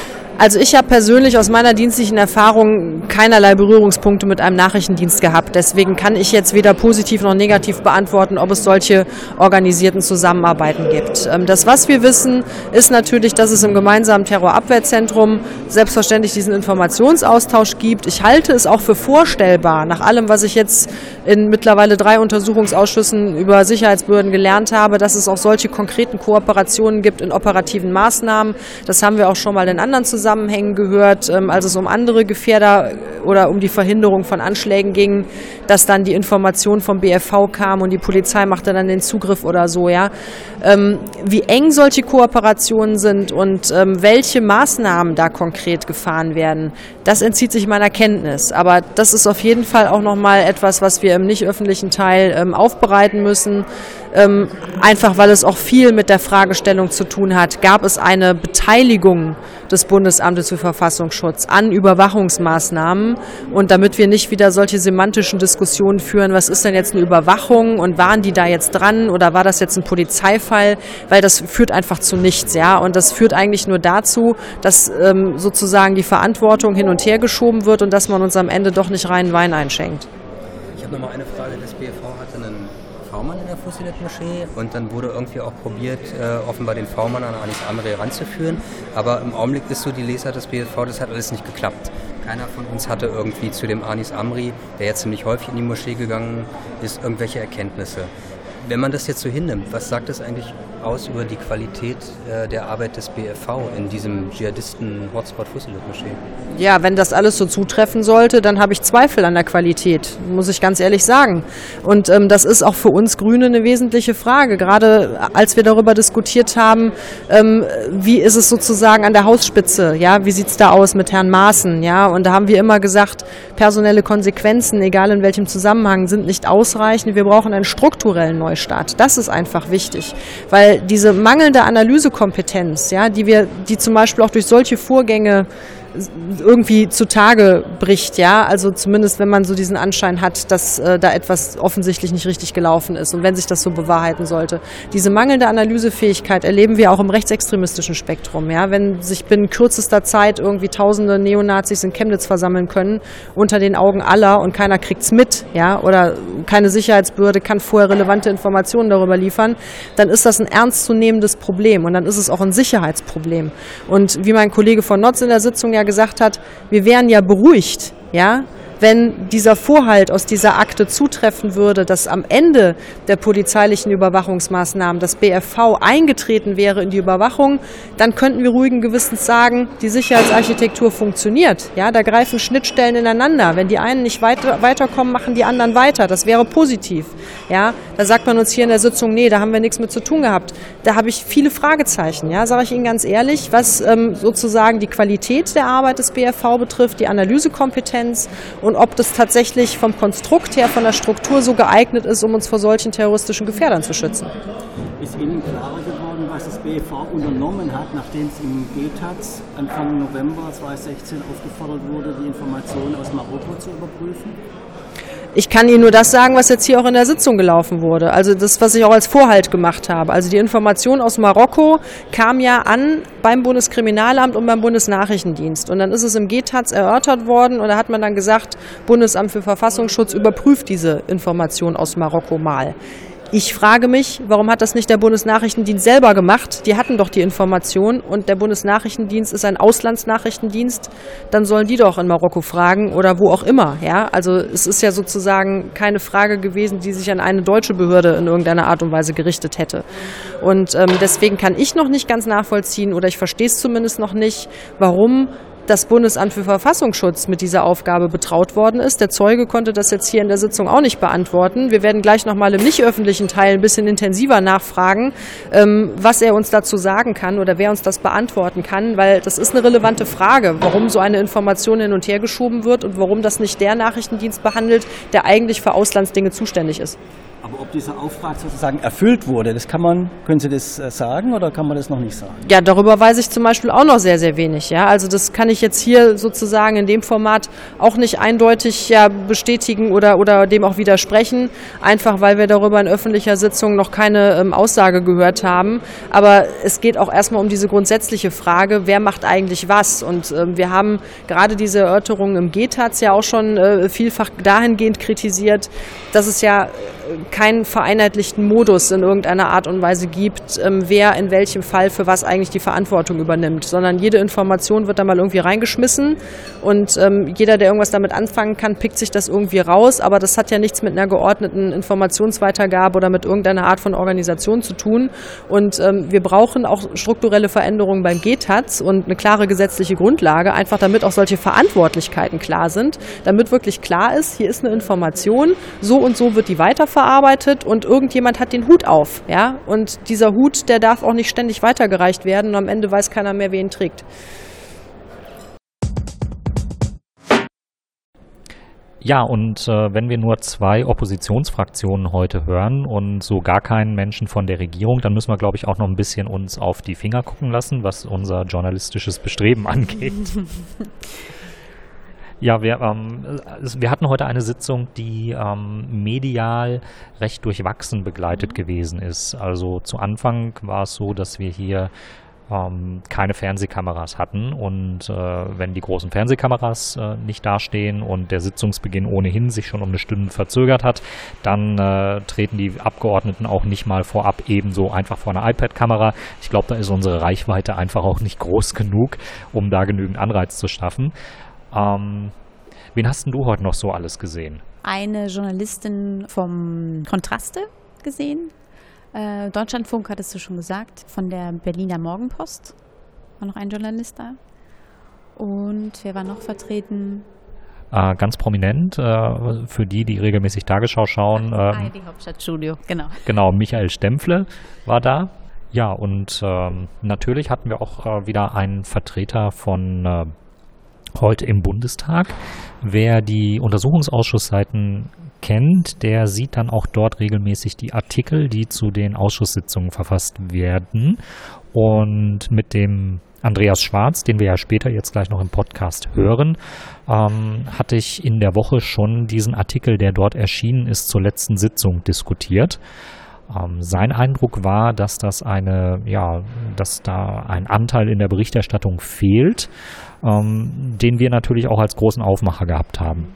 Also ich habe persönlich aus meiner dienstlichen Erfahrung keinerlei Berührungspunkte mit einem Nachrichtendienst gehabt. Deswegen kann ich jetzt weder positiv noch negativ beantworten, ob es solche organisierten Zusammenarbeiten gibt. Ähm, das, was wir wissen, ist natürlich, dass es im gemeinsamen Terrorabwehrzentrum selbstverständlich diesen Informationsaustausch gibt. Ich halte es auch für vorstellbar, nach allem, was ich jetzt in mittlerweile drei Untersuchungsausschüssen über Sicherheitsbehörden gelernt habe, dass es auch solche konkreten Kooperationen gibt in operativen Maßnahmen. Das haben wir auch schon mal in anderen Zusammenhängen Zusammenhängen gehört, ähm, als es um andere Gefährder oder um die Verhinderung von Anschlägen ging, dass dann die Information vom BFV kam und die Polizei machte dann den Zugriff oder so, ja. Ähm, wie eng solche Kooperationen sind und ähm, welche Maßnahmen da konkret gefahren werden, das entzieht sich meiner Kenntnis. Aber das ist auf jeden Fall auch nochmal etwas, was wir im nicht öffentlichen Teil aufbereiten müssen. Ähm, einfach weil es auch viel mit der Fragestellung zu tun hat. Gab es eine Beteiligung des Bundesamtes für Verfassungsschutz an Überwachungsmaßnahmen? Und damit wir nicht wieder solche semantischen Diskussionen führen, was ist denn jetzt eine Überwachung und waren die da jetzt dran oder war das jetzt ein Polizeifall? Weil das führt einfach zu nichts, ja. Und das führt eigentlich nur dazu, dass ähm, sozusagen die Verantwortung hin und her geschoben wird und dass man uns am Ende doch nicht reinen Wein einschenkt. Ich habe nochmal eine Frage. Hatte einen Der Fusilet-Moschee und dann wurde irgendwie auch probiert, äh, offenbar den V-Mann an Anis Amri ranzuführen. Aber im Augenblick ist so, die Leser des BFV, das hat alles nicht geklappt. Keiner von uns hatte irgendwie zu dem Anis Amri, der jetzt ziemlich häufig in die Moschee gegangen ist, irgendwelche Erkenntnisse. Wenn man das jetzt so hinnimmt, was sagt das eigentlich aus über die Qualität äh, der Arbeit des BFV in diesem Dschihadisten-Hotspot Fusselit-Moschee? Ja, wenn das alles so zutreffen sollte, dann habe ich Zweifel an der Qualität, muss ich ganz ehrlich sagen. Und ähm, das ist auch für uns Grüne eine wesentliche Frage. Gerade als wir darüber diskutiert haben, ähm, wie ist es sozusagen an der Hausspitze? Ja, wie sieht's da aus mit Herrn Maaßen? Ja, und da haben wir immer gesagt, personelle Konsequenzen, egal in welchem Zusammenhang, sind nicht ausreichend. Wir brauchen einen strukturellen Neustart. Das ist einfach wichtig, weil diese mangelnde Analysekompetenz, ja, die wir, die zum Beispiel auch durch solche Vorgänge irgendwie zutage bricht, ja. Also zumindest, wenn man so diesen Anschein hat, dass äh, da etwas offensichtlich nicht richtig gelaufen ist und wenn sich das so bewahrheiten sollte. Diese mangelnde Analysefähigkeit erleben wir auch im rechtsextremistischen Spektrum, ja. Wenn sich binnen kürzester Zeit irgendwie tausende Neonazis in Chemnitz versammeln können, unter den Augen aller und keiner kriegt's mit, ja, oder keine Sicherheitsbehörde kann vorher relevante Informationen darüber liefern, dann ist das ein ernstzunehmendes Problem und dann ist es auch ein Sicherheitsproblem. Und wie mein Kollege von Notz in der Sitzung ja gesagt hat, wir wären ja beruhigt, ja, wenn dieser Vorhalt aus dieser Akte zutreffen würde, dass am Ende der polizeilichen Überwachungsmaßnahmen das BFV eingetreten wäre in die Überwachung, dann könnten wir ruhigen Gewissens sagen, die Sicherheitsarchitektur funktioniert. Ja, da greifen Schnittstellen ineinander. Wenn die einen nicht weiter, weiterkommen, machen die anderen weiter. Das wäre positiv. Ja, da sagt man uns hier in der Sitzung, nee, da haben wir nichts mit zu tun gehabt. Da habe ich viele Fragezeichen. Ja, sage ich Ihnen ganz ehrlich, was ähm, sozusagen die Qualität der Arbeit des BFV betrifft, die Analysekompetenz und ob das tatsächlich vom Konstrukt her, von der Struktur so geeignet ist, um uns vor solchen terroristischen Gefährdern zu schützen. Ist Ihnen klarer geworden, was das BFV unternommen hat, nachdem es im GTAZ Anfang November 2016 aufgefordert wurde, die Informationen aus Marokko zu überprüfen? Ich kann Ihnen nur das sagen, was jetzt hier auch in der Sitzung gelaufen wurde. Also das, was ich auch als Vorhalt gemacht habe. Also die Information aus Marokko kam ja an beim Bundeskriminalamt und beim Bundesnachrichtendienst. Und dann ist es im GTAZ erörtert worden und da hat man dann gesagt, Bundesamt für Verfassungsschutz überprüft diese Information aus Marokko mal. Ich frage mich, warum hat das nicht der Bundesnachrichtendienst selber gemacht? Die hatten doch die Information und der Bundesnachrichtendienst ist ein Auslandsnachrichtendienst. Dann sollen die doch in Marokko fragen oder wo auch immer. Ja, also es ist ja sozusagen keine Frage gewesen, die sich an eine deutsche Behörde in irgendeiner Art und Weise gerichtet hätte. Und ähm, deswegen kann ich noch nicht ganz nachvollziehen oder ich verstehe es zumindest noch nicht, warum das Bundesamt für Verfassungsschutz mit dieser Aufgabe betraut worden ist. Der Zeuge konnte das jetzt hier in der Sitzung auch nicht beantworten. Wir werden gleich nochmal im nicht öffentlichen Teil ein bisschen intensiver nachfragen, ähm, was er uns dazu sagen kann oder wer uns das beantworten kann, weil das ist eine relevante Frage, warum so eine Information hin und her geschoben wird und warum das nicht der Nachrichtendienst behandelt, der eigentlich für Auslandsdinge zuständig ist. Aber ob dieser Auftrag sozusagen erfüllt wurde, das kann man, können Sie das äh, sagen oder kann man das noch nicht sagen? Ja, darüber weiß ich zum Beispiel auch noch sehr, sehr wenig. Ja, also das kann ich jetzt hier sozusagen in dem Format auch nicht eindeutig ja bestätigen oder, oder dem auch widersprechen, einfach weil wir darüber in öffentlicher Sitzung noch keine ähm, Aussage gehört haben. Aber es geht auch erstmal um diese grundsätzliche Frage, wer macht eigentlich was? Und ähm, wir haben gerade diese Erörterungen im GTAZ ja auch schon äh, vielfach dahingehend kritisiert, dass es ja keinen vereinheitlichten Modus in irgendeiner Art und Weise gibt, ähm, wer in welchem Fall für was eigentlich die Verantwortung übernimmt, sondern jede Information wird da mal irgendwie reingeschmissen und ähm, jeder, der irgendwas damit anfangen kann, pickt sich das irgendwie raus, aber das hat ja nichts mit einer geordneten Informationsweitergabe oder mit irgendeiner Art von Organisation zu tun und ähm, wir brauchen auch strukturelle Veränderungen beim GTAZ und eine klare gesetzliche Grundlage, einfach damit auch solche Verantwortlichkeiten klar sind, damit wirklich klar ist, hier ist eine Information, so und so wird die weiterverarbeitet verarbeitet und irgendjemand hat den Hut auf, ja. Und dieser Hut, der darf auch nicht ständig weitergereicht werden und am Ende weiß keiner mehr, wer ihn trägt. Ja, und äh, wenn wir nur zwei Oppositionsfraktionen heute hören und so gar keinen Menschen von der Regierung, dann müssen wir, glaube ich, auch noch ein bisschen uns auf die Finger gucken lassen, was unser journalistisches Bestreben angeht. Ja, wir, ähm, wir hatten heute eine Sitzung, die ähm, medial recht durchwachsen begleitet gewesen ist. Also zu Anfang war es so, dass wir hier ähm, keine Fernsehkameras hatten und äh, wenn die großen Fernsehkameras äh, nicht dastehen und der Sitzungsbeginn ohnehin sich schon um eine Stunde verzögert hat, dann äh, treten die Abgeordneten auch nicht mal vorab ebenso einfach vor einer iPad-Kamera. Ich glaube, da ist unsere Reichweite einfach auch nicht groß genug, um da genügend Anreiz zu schaffen. Ähm, wen hast denn du heute noch so alles gesehen? Eine Journalistin vom Kontraste gesehen. Äh, Deutschlandfunk hattest du schon gesagt. Von der Berliner Morgenpost war noch ein Journalist da. Und wer war noch vertreten? Äh, ganz prominent äh, für die, die regelmäßig Tagesschau schauen. Ähm, die Hauptstadtstudio, genau. Genau, Michael Stempfle war da. Ja, und ähm, natürlich hatten wir auch äh, wieder einen Vertreter von äh, heute im Bundestag. Wer die Untersuchungsausschussseiten kennt, der sieht dann auch dort regelmäßig die Artikel, die zu den Ausschusssitzungen verfasst werden. Und mit dem Andreas Schwarz, den wir ja später jetzt gleich noch im Podcast hören, ähm, hatte ich in der Woche schon diesen Artikel, der dort erschienen ist, zur letzten Sitzung diskutiert. Ähm, sein Eindruck war, dass das eine, ja, dass da ein Anteil in der Berichterstattung fehlt, ähm, den wir natürlich auch als großen Aufmacher gehabt haben.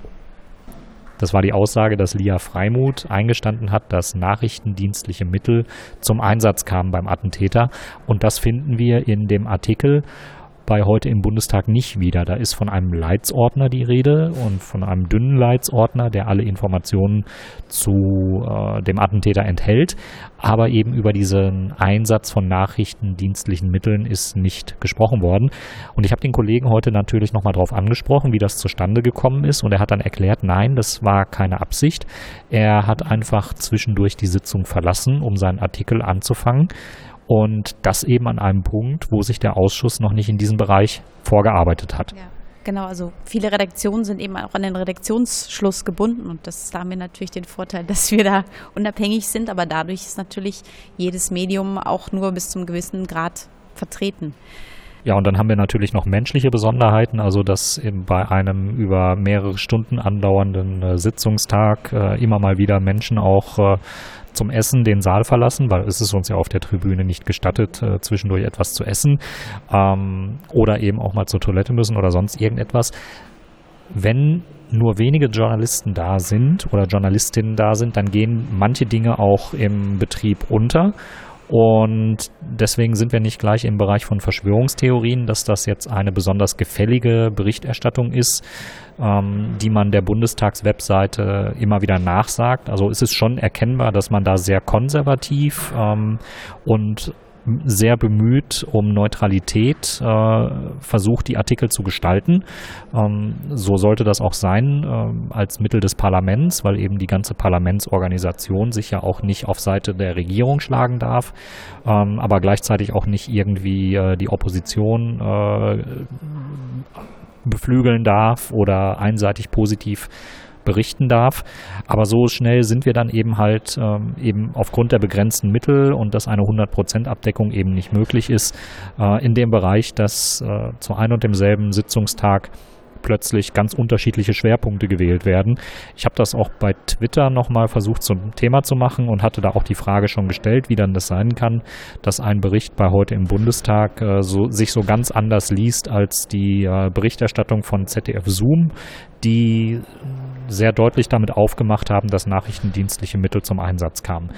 Das war die Aussage, dass Lia Freimuth eingestanden hat, dass nachrichtendienstliche Mittel zum Einsatz kamen beim Attentäter. Und das finden wir in dem Artikel bei heute im Bundestag nicht wieder. Da ist von einem Leitsordner die Rede und von einem dünnen Leitsordner, der alle Informationen zu äh, dem Attentäter enthält. Aber eben über diesen Einsatz von nachrichtendienstlichen Mitteln ist nicht gesprochen worden. Und ich habe den Kollegen heute natürlich nochmal darauf angesprochen, wie das zustande gekommen ist. Und er hat dann erklärt, nein, das war keine Absicht. Er hat einfach zwischendurch die Sitzung verlassen, um seinen Artikel anzufangen und das eben an einem Punkt, wo sich der Ausschuss noch nicht in diesem Bereich vorgearbeitet hat. Ja. Genau, also viele Redaktionen sind eben auch an den Redaktionsschluss gebunden und das da haben wir natürlich den Vorteil, dass wir da unabhängig sind, aber dadurch ist natürlich jedes Medium auch nur bis zum gewissen Grad vertreten. Ja, und dann haben wir natürlich noch menschliche Besonderheiten, also dass eben bei einem über mehrere Stunden andauernden äh, Sitzungstag äh, immer mal wieder Menschen auch äh, zum Essen den Saal verlassen, weil es ist uns ja auf der Tribüne nicht gestattet, äh, zwischendurch etwas zu essen ähm, oder eben auch mal zur Toilette müssen oder sonst irgendetwas. Wenn nur wenige Journalisten da sind oder Journalistinnen da sind, dann gehen manche Dinge auch im Betrieb unter. Und deswegen sind wir nicht gleich im Bereich von Verschwörungstheorien, dass das jetzt eine besonders gefällige Berichterstattung ist, ähm, die man der Bundestagswebseite immer wieder nachsagt. Also es ist schon erkennbar, dass man da sehr konservativ ähm, und sehr bemüht um Neutralität, äh, versucht die Artikel zu gestalten. Ähm, so sollte das auch sein äh, als Mittel des Parlaments, weil eben die ganze Parlamentsorganisation sich ja auch nicht auf Seite der Regierung schlagen darf, ähm, aber gleichzeitig auch nicht irgendwie äh, die Opposition äh, beflügeln darf oder einseitig positiv berichten darf. Aber so schnell sind wir dann eben halt ähm, eben aufgrund der begrenzten Mittel und dass eine 100% Abdeckung eben nicht möglich ist, äh, in dem Bereich, dass äh, zu einem und demselben Sitzungstag plötzlich ganz unterschiedliche Schwerpunkte gewählt werden. Ich habe das auch bei Twitter nochmal versucht zum Thema zu machen und hatte da auch die Frage schon gestellt, wie dann das sein kann, dass ein Bericht bei heute im Bundestag äh, so, sich so ganz anders liest als die äh, Berichterstattung von ZDF Zoom, die sehr deutlich damit aufgemacht haben, dass nachrichtendienstliche Mittel zum Einsatz kamen.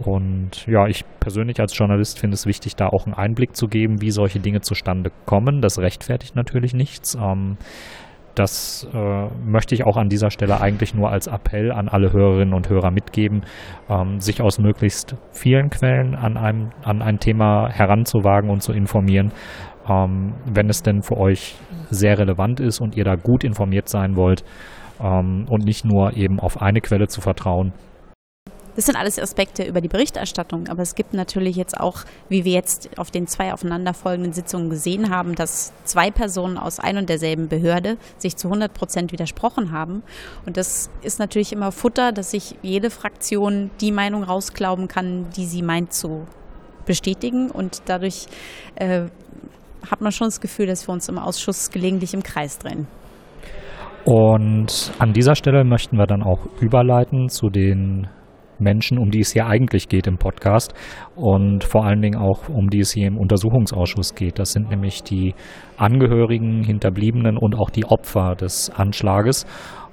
Und ja, ich persönlich als Journalist finde es wichtig, da auch einen Einblick zu geben, wie solche Dinge zustande kommen. Das rechtfertigt natürlich nichts. Ähm, das äh, möchte ich auch an dieser Stelle eigentlich nur als Appell an alle Hörerinnen und Hörer mitgeben, ähm, sich aus möglichst vielen Quellen an, einem, an ein Thema heranzuwagen und zu informieren, ähm, wenn es denn für euch sehr relevant ist und ihr da gut informiert sein wollt ähm, und nicht nur eben auf eine Quelle zu vertrauen, das sind alles Aspekte über die Berichterstattung, aber es gibt natürlich jetzt auch, wie wir jetzt auf den zwei aufeinanderfolgenden Sitzungen gesehen haben, dass zwei Personen aus ein und derselben Behörde sich zu 100 Prozent widersprochen haben. Und das ist natürlich immer Futter, dass sich jede Fraktion die Meinung rausglauben kann, die sie meint zu bestätigen. Und dadurch äh, hat man schon das Gefühl, dass wir uns im Ausschuss gelegentlich im Kreis drehen. Und an dieser Stelle möchten wir dann auch überleiten zu den Menschen, um die es hier eigentlich geht im Podcast und vor allen Dingen auch um die es hier im Untersuchungsausschuss geht. Das sind nämlich die Angehörigen, Hinterbliebenen und auch die Opfer des Anschlages.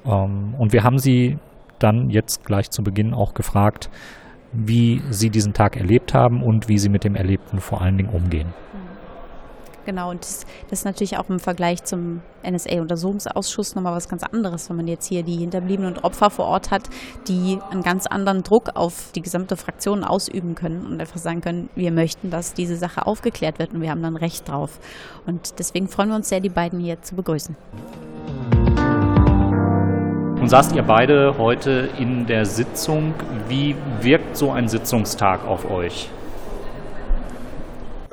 Ähm, und wir haben sie dann jetzt gleich zu Beginn auch gefragt, wie sie diesen Tag erlebt haben und wie sie mit dem Erlebten vor allen Dingen umgehen. Genau, und das, das, ist natürlich auch im Vergleich zum NSA-Untersuchungsausschuss nochmal was ganz anderes, wenn man jetzt hier die Hinterbliebenen und Opfer vor Ort hat, die einen ganz anderen Druck auf die gesamte Fraktion ausüben können und einfach sagen können, wir möchten, dass diese Sache aufgeklärt wird und wir haben dann Recht drauf. Und deswegen freuen wir uns sehr, die beiden hier zu begrüßen. Nun saßt ihr beide heute in der Sitzung. Wie wirkt so ein Sitzungstag auf euch?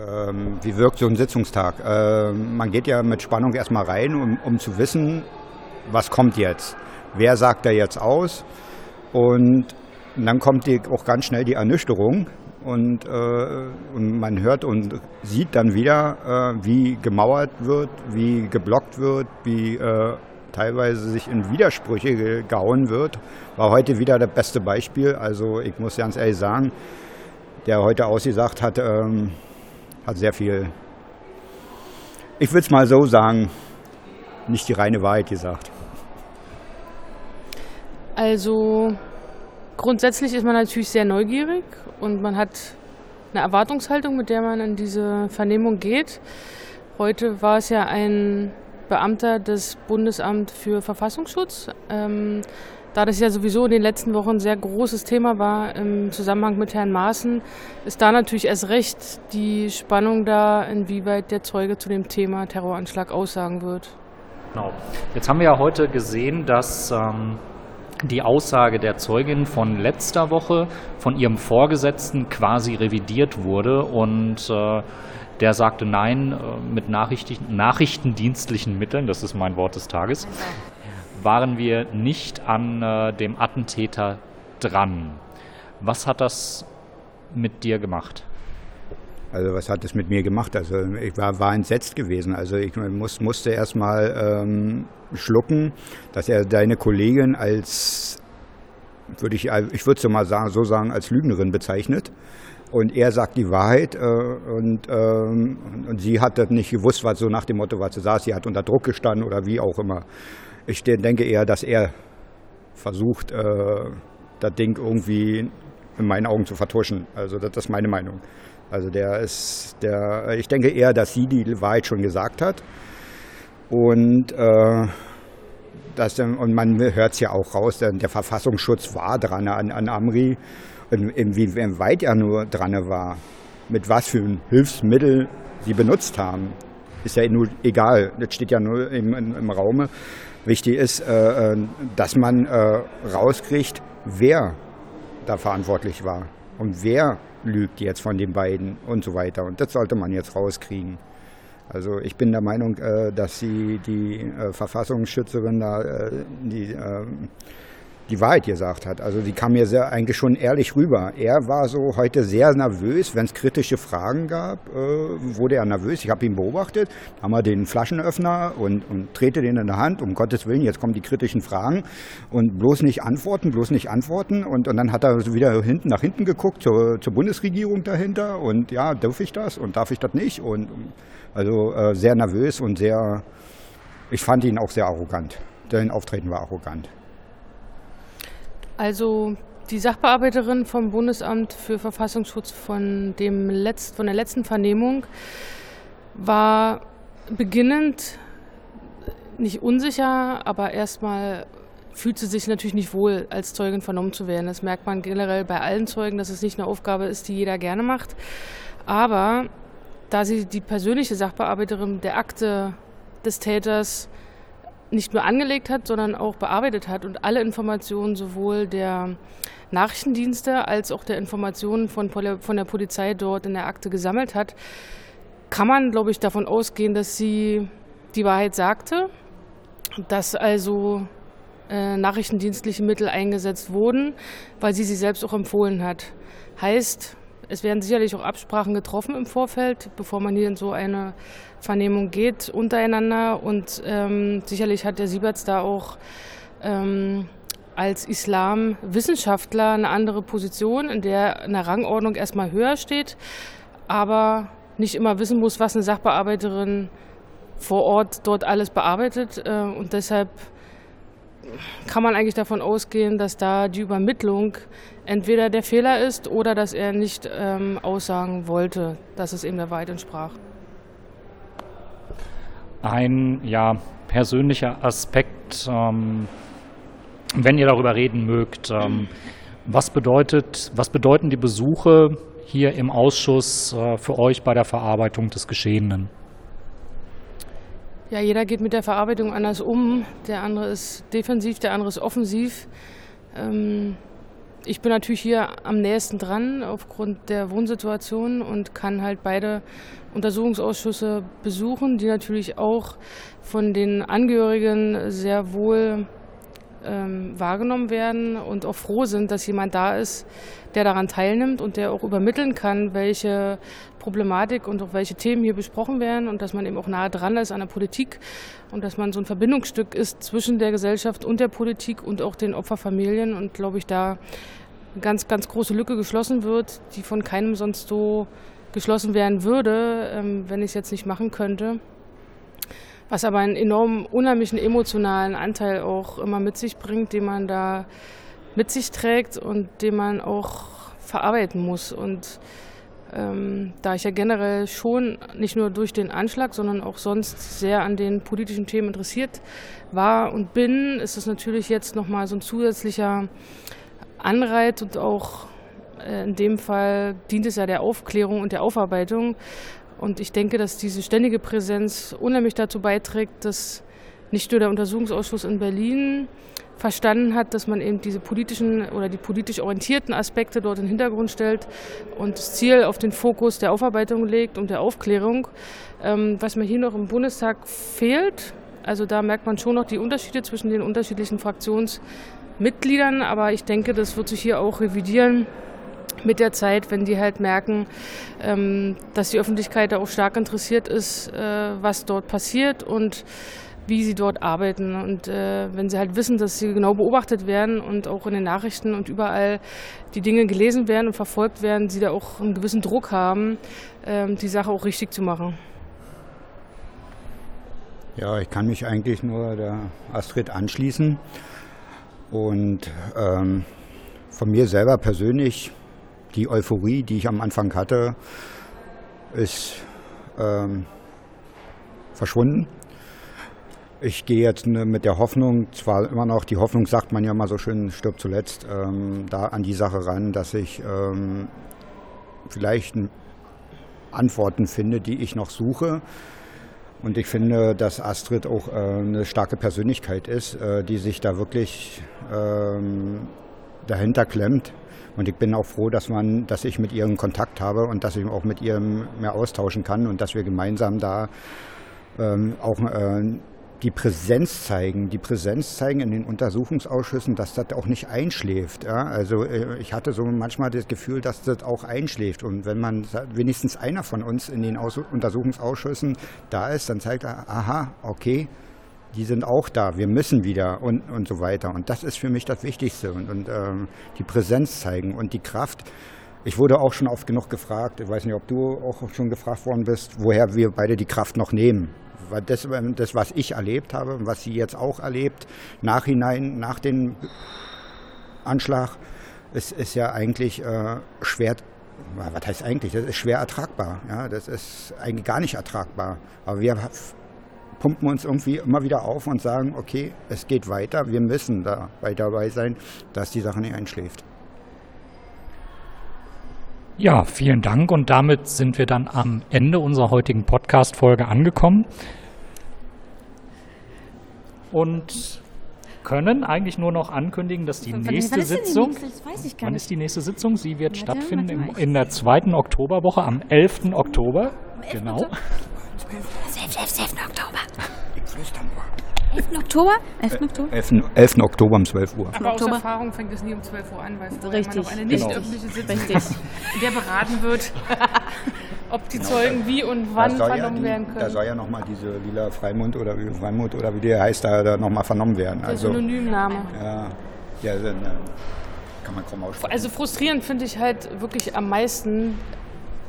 Ähm, wie wirkt so ein Sitzungstag? Ähm, man geht ja mit Spannung erstmal rein, um, um, zu wissen, was kommt jetzt. Wer sagt da jetzt aus? Und dann kommt die, auch ganz schnell die Ernüchterung und, äh, und man hört und sieht dann wieder, äh, wie gemauert wird, wie geblockt wird, wie äh, teilweise sich in Widersprüche gehauen wird. War heute wieder das beste Beispiel. Also ich muss ganz ehrlich sagen, der heute ausgesagt hat, ähm, hat sehr viel, ich würde es mal so sagen, nicht die reine Wahrheit gesagt. Also grundsätzlich ist man natürlich sehr neugierig und man hat eine Erwartungshaltung, mit der man in diese Vernehmung geht. Heute war es ja ein Beamter des Bundesamts für Verfassungsschutz. Ähm, da das ja sowieso in den letzten Wochen ein sehr großes Thema war im Zusammenhang mit Herrn Maaßen, ist da natürlich erst recht die Spannung da, inwieweit der Zeuge zu dem Thema Terroranschlag aussagen wird. Genau. Jetzt haben wir ja heute gesehen, dass ähm, die Aussage der Zeugin von letzter Woche von ihrem Vorgesetzten quasi revidiert wurde und äh, der sagte nein äh, mit Nachrichten, nachrichtendienstlichen Mitteln, das ist mein Wort des Tages, waren wir nicht an äh, dem Attentäter dran. Was hat das mit dir gemacht? Also was hat es mit mir gemacht? Also ich war, war entsetzt gewesen. Also ich muss, musste erstmal ähm, schlucken, dass er deine Kollegin als, würde ich, ich würde so mal sagen, so sagen, als Lügnerin bezeichnet. Und er sagt die Wahrheit äh, und, ähm, und sie hat das nicht gewusst, was so nach dem Motto, was sie saß, sie hat unter Druck gestanden oder wie auch immer. Ich denke eher, dass er versucht, äh, das Ding irgendwie in meinen Augen zu vertuschen. Also das, ist meine Meinung. Also der ist, der, ich denke eher, dass sie die Wahrheit schon gesagt hat. Und, äh, das, und man hört es ja auch raus, der, der, Verfassungsschutz war dran an, an Amri. Inwieweit er nur dran war, mit was für Hilfsmittel sie benutzt haben, ist ja nur egal. Das steht ja nur im, im, im Raume. Wichtig ist, äh, äh dass man äh, rauskriegt, wer da verantwortlich war und wer lügt jetzt von den beiden und so weiter. Und das sollte man jetzt rauskriegen. Also ich bin der Meinung, dass sie die Verfassungsschützerin da, die die Wahrheit gesagt hat. Also die kam mir sehr, eigentlich schon ehrlich rüber. Er war so heute sehr nervös, wenn es kritische Fragen gab, äh, wurde er nervös. Ich habe ihn beobachtet, haben wir den Flaschenöffner und, und trete den in der Hand, um Gottes Willen, jetzt kommen die kritischen Fragen und bloß nicht antworten, bloß nicht antworten. Und, und dann hat er wieder hinten nach hinten geguckt zur, zur Bundesregierung dahinter und ja, darf ich das und darf ich das nicht? Und also äh, sehr nervös und sehr, ich fand ihn auch sehr arrogant. Sein Auftreten war arrogant. Also die Sachbearbeiterin vom Bundesamt für Verfassungsschutz von, dem Letzt, von der letzten Vernehmung war beginnend nicht unsicher, aber erstmal fühlt sie sich natürlich nicht wohl, als Zeugin vernommen zu werden. Das merkt man generell bei allen Zeugen, dass es nicht eine Aufgabe ist, die jeder gerne macht. Aber da sie die persönliche Sachbearbeiterin der Akte des Täters nicht nur angelegt hat, sondern auch bearbeitet hat und alle Informationen sowohl der Nachrichtendienste als auch der Informationen von, von der Polizei dort in der Akte gesammelt hat, kann man, glaube ich, davon ausgehen, dass sie die Wahrheit sagte, dass also äh, nachrichtendienstliche Mittel eingesetzt wurden, weil sie sie selbst auch empfohlen hat. Heißt, es werden sicherlich auch Absprachen getroffen im Vorfeld, bevor man hier in so eine Vernehmung geht untereinander. Und ähm, sicherlich hat der Sieberts da auch ähm, als Islamwissenschaftler eine andere Position, in der eine Rangordnung erstmal höher steht, aber nicht immer wissen muss, was eine Sachbearbeiterin vor Ort dort alles bearbeitet. Äh, und deshalb kann man eigentlich davon ausgehen, dass da die Übermittlung entweder der Fehler ist oder dass er nicht ähm, aussagen wollte, dass es eben der Wahrheit entsprach. Ein ja, persönlicher Aspekt, ähm, wenn ihr darüber reden mögt, ähm, was, bedeutet, was bedeuten die Besuche hier im Ausschuss äh, für euch bei der Verarbeitung des Geschehenen? Ja, jeder geht mit der Verarbeitung anders um. Der andere ist defensiv, der andere ist offensiv. Ähm, ich bin natürlich hier am nächsten dran aufgrund der Wohnsituation und kann halt beide Untersuchungsausschüsse besuchen, die natürlich auch von den Angehörigen sehr wohl ähm, wahrgenommen werden und auch froh sind, dass jemand da ist, der daran teilnimmt und der auch übermitteln kann, welche Problematik und auch welche Themen hier besprochen werden und dass man eben auch nahe dran ist an der Politik und dass man so ein Verbindungsstück ist zwischen der Gesellschaft und der Politik und auch den Opferfamilien und glaube ich da eine ganz, ganz große Lücke geschlossen wird, die von keinem sonst so geschlossen werden würde, ähm, wenn ich es jetzt nicht machen könnte was aber einen enorm unheimlichen emotionalen Anteil auch immer mit sich bringt, den man da mit sich trägt und den man auch verarbeiten muss. Und ähm, da ich ja generell schon nicht nur durch den Anschlag, sondern auch sonst sehr an den politischen Themen interessiert war und bin, ist es natürlich jetzt nochmal so ein zusätzlicher Anreiz und auch äh, in dem Fall dient es ja der Aufklärung und der Aufarbeitung, und ich denke, dass diese ständige Präsenz unheimlich dazu beiträgt, dass nicht nur der Untersuchungsausschuss in Berlin verstanden hat, dass man eben diese politischen oder die politisch orientierten Aspekte dort in den Hintergrund stellt und das Ziel auf den Fokus der Aufarbeitung legt und der Aufklärung. Ähm, was mir hier noch im Bundestag fehlt, also da merkt man schon noch die Unterschiede zwischen den unterschiedlichen Fraktionsmitgliedern, aber ich denke, das wird sich hier auch revidieren mit der Zeit, wenn die halt merken, ähm, dass die Öffentlichkeit da auch stark interessiert ist, äh, was dort passiert und wie sie dort arbeiten. Und äh, wenn sie halt wissen, dass sie genau beobachtet werden und auch in den Nachrichten und überall die Dinge gelesen werden und verfolgt werden, sie da auch einen gewissen Druck haben, ähm, die Sache auch richtig zu machen. Ja, ich kann mich eigentlich nur der Astrid anschließen. Und ähm, von mir selber persönlich die Euphorie, die ich am Anfang hatte, ist ähm, verschwunden. Ich gehe jetzt ne, mit der Hoffnung, zwar immer noch, die Hoffnung sagt man ja mal so schön, stirbt zuletzt, ähm, da an die Sache ran, dass ich ähm, vielleicht Antworten finde, die ich noch suche. Und ich finde, dass Astrid auch äh, eine starke Persönlichkeit ist, äh, die sich da wirklich ähm, dahinter klemmt und ich bin auch froh, dass man, dass ich mit ihr einen Kontakt habe und dass ich auch mit ihr mehr austauschen kann und dass wir gemeinsam da ähm, auch äh, die Präsenz zeigen, die Präsenz zeigen in den Untersuchungsausschüssen, dass das auch nicht einschläft. Ja? Also äh, ich hatte so manchmal das Gefühl, dass das auch einschläft. Und wenn man wenigstens einer von uns in den Aus Untersuchungsausschüssen da ist, dann zeigt er, aha, okay, die sind auch da, wir müssen wieder und, und so weiter. Und das ist für mich das Wichtigste und, und ähm, die Präsenz zeigen und die Kraft. Ich wurde auch schon oft genug gefragt, ich weiß nicht, ob du auch schon gefragt worden bist, woher wir beide die Kraft noch nehmen. Weil das, das was ich erlebt habe und was sie jetzt auch erlebt, nachhinein, nach dem Anschlag, ist, ist ja eigentlich äh, schwer was heißt eigentlich? Das ist schwer ertragbar. Ja, das ist eigentlich gar nicht ertragbar. Aber wir pumpen uns irgendwie immer wieder auf und sagen, okay, es geht weiter, wir müssen dabei dabei sein, dass die Sache nicht einschläft. Ja, vielen Dank und damit sind wir dann am Ende unserer heutigen Podcast-Folge angekommen und können eigentlich nur noch ankündigen, dass die wann, nächste wann Sitzung, die nächste? Weiß ich gar wann nicht. ist die nächste Sitzung? Sie wird warte, stattfinden warte, in der zweiten Oktoberwoche am 11. Oktober. Genau. 11. Oktober. Ich flüster nur. 11. Oktober? 11. Oktober? 11. 11. Oktober um 12 Uhr. Aber aus Erfahrung fängt es nie um 12 Uhr an, weil es Richtig. noch eine nicht genau. öffentliche Sitzung Richtig. in der beraten wird, ob die genau. Zeugen wie und wann vernommen ja die, werden können. Da soll ja nochmal diese lila Freimund oder wie Freimund oder wie der heißt, da, da nochmal vernommen werden. Der also, Synonymname. Ja, ja dann, kann man kaum aussprechen. Also frustrierend finde ich halt wirklich am meisten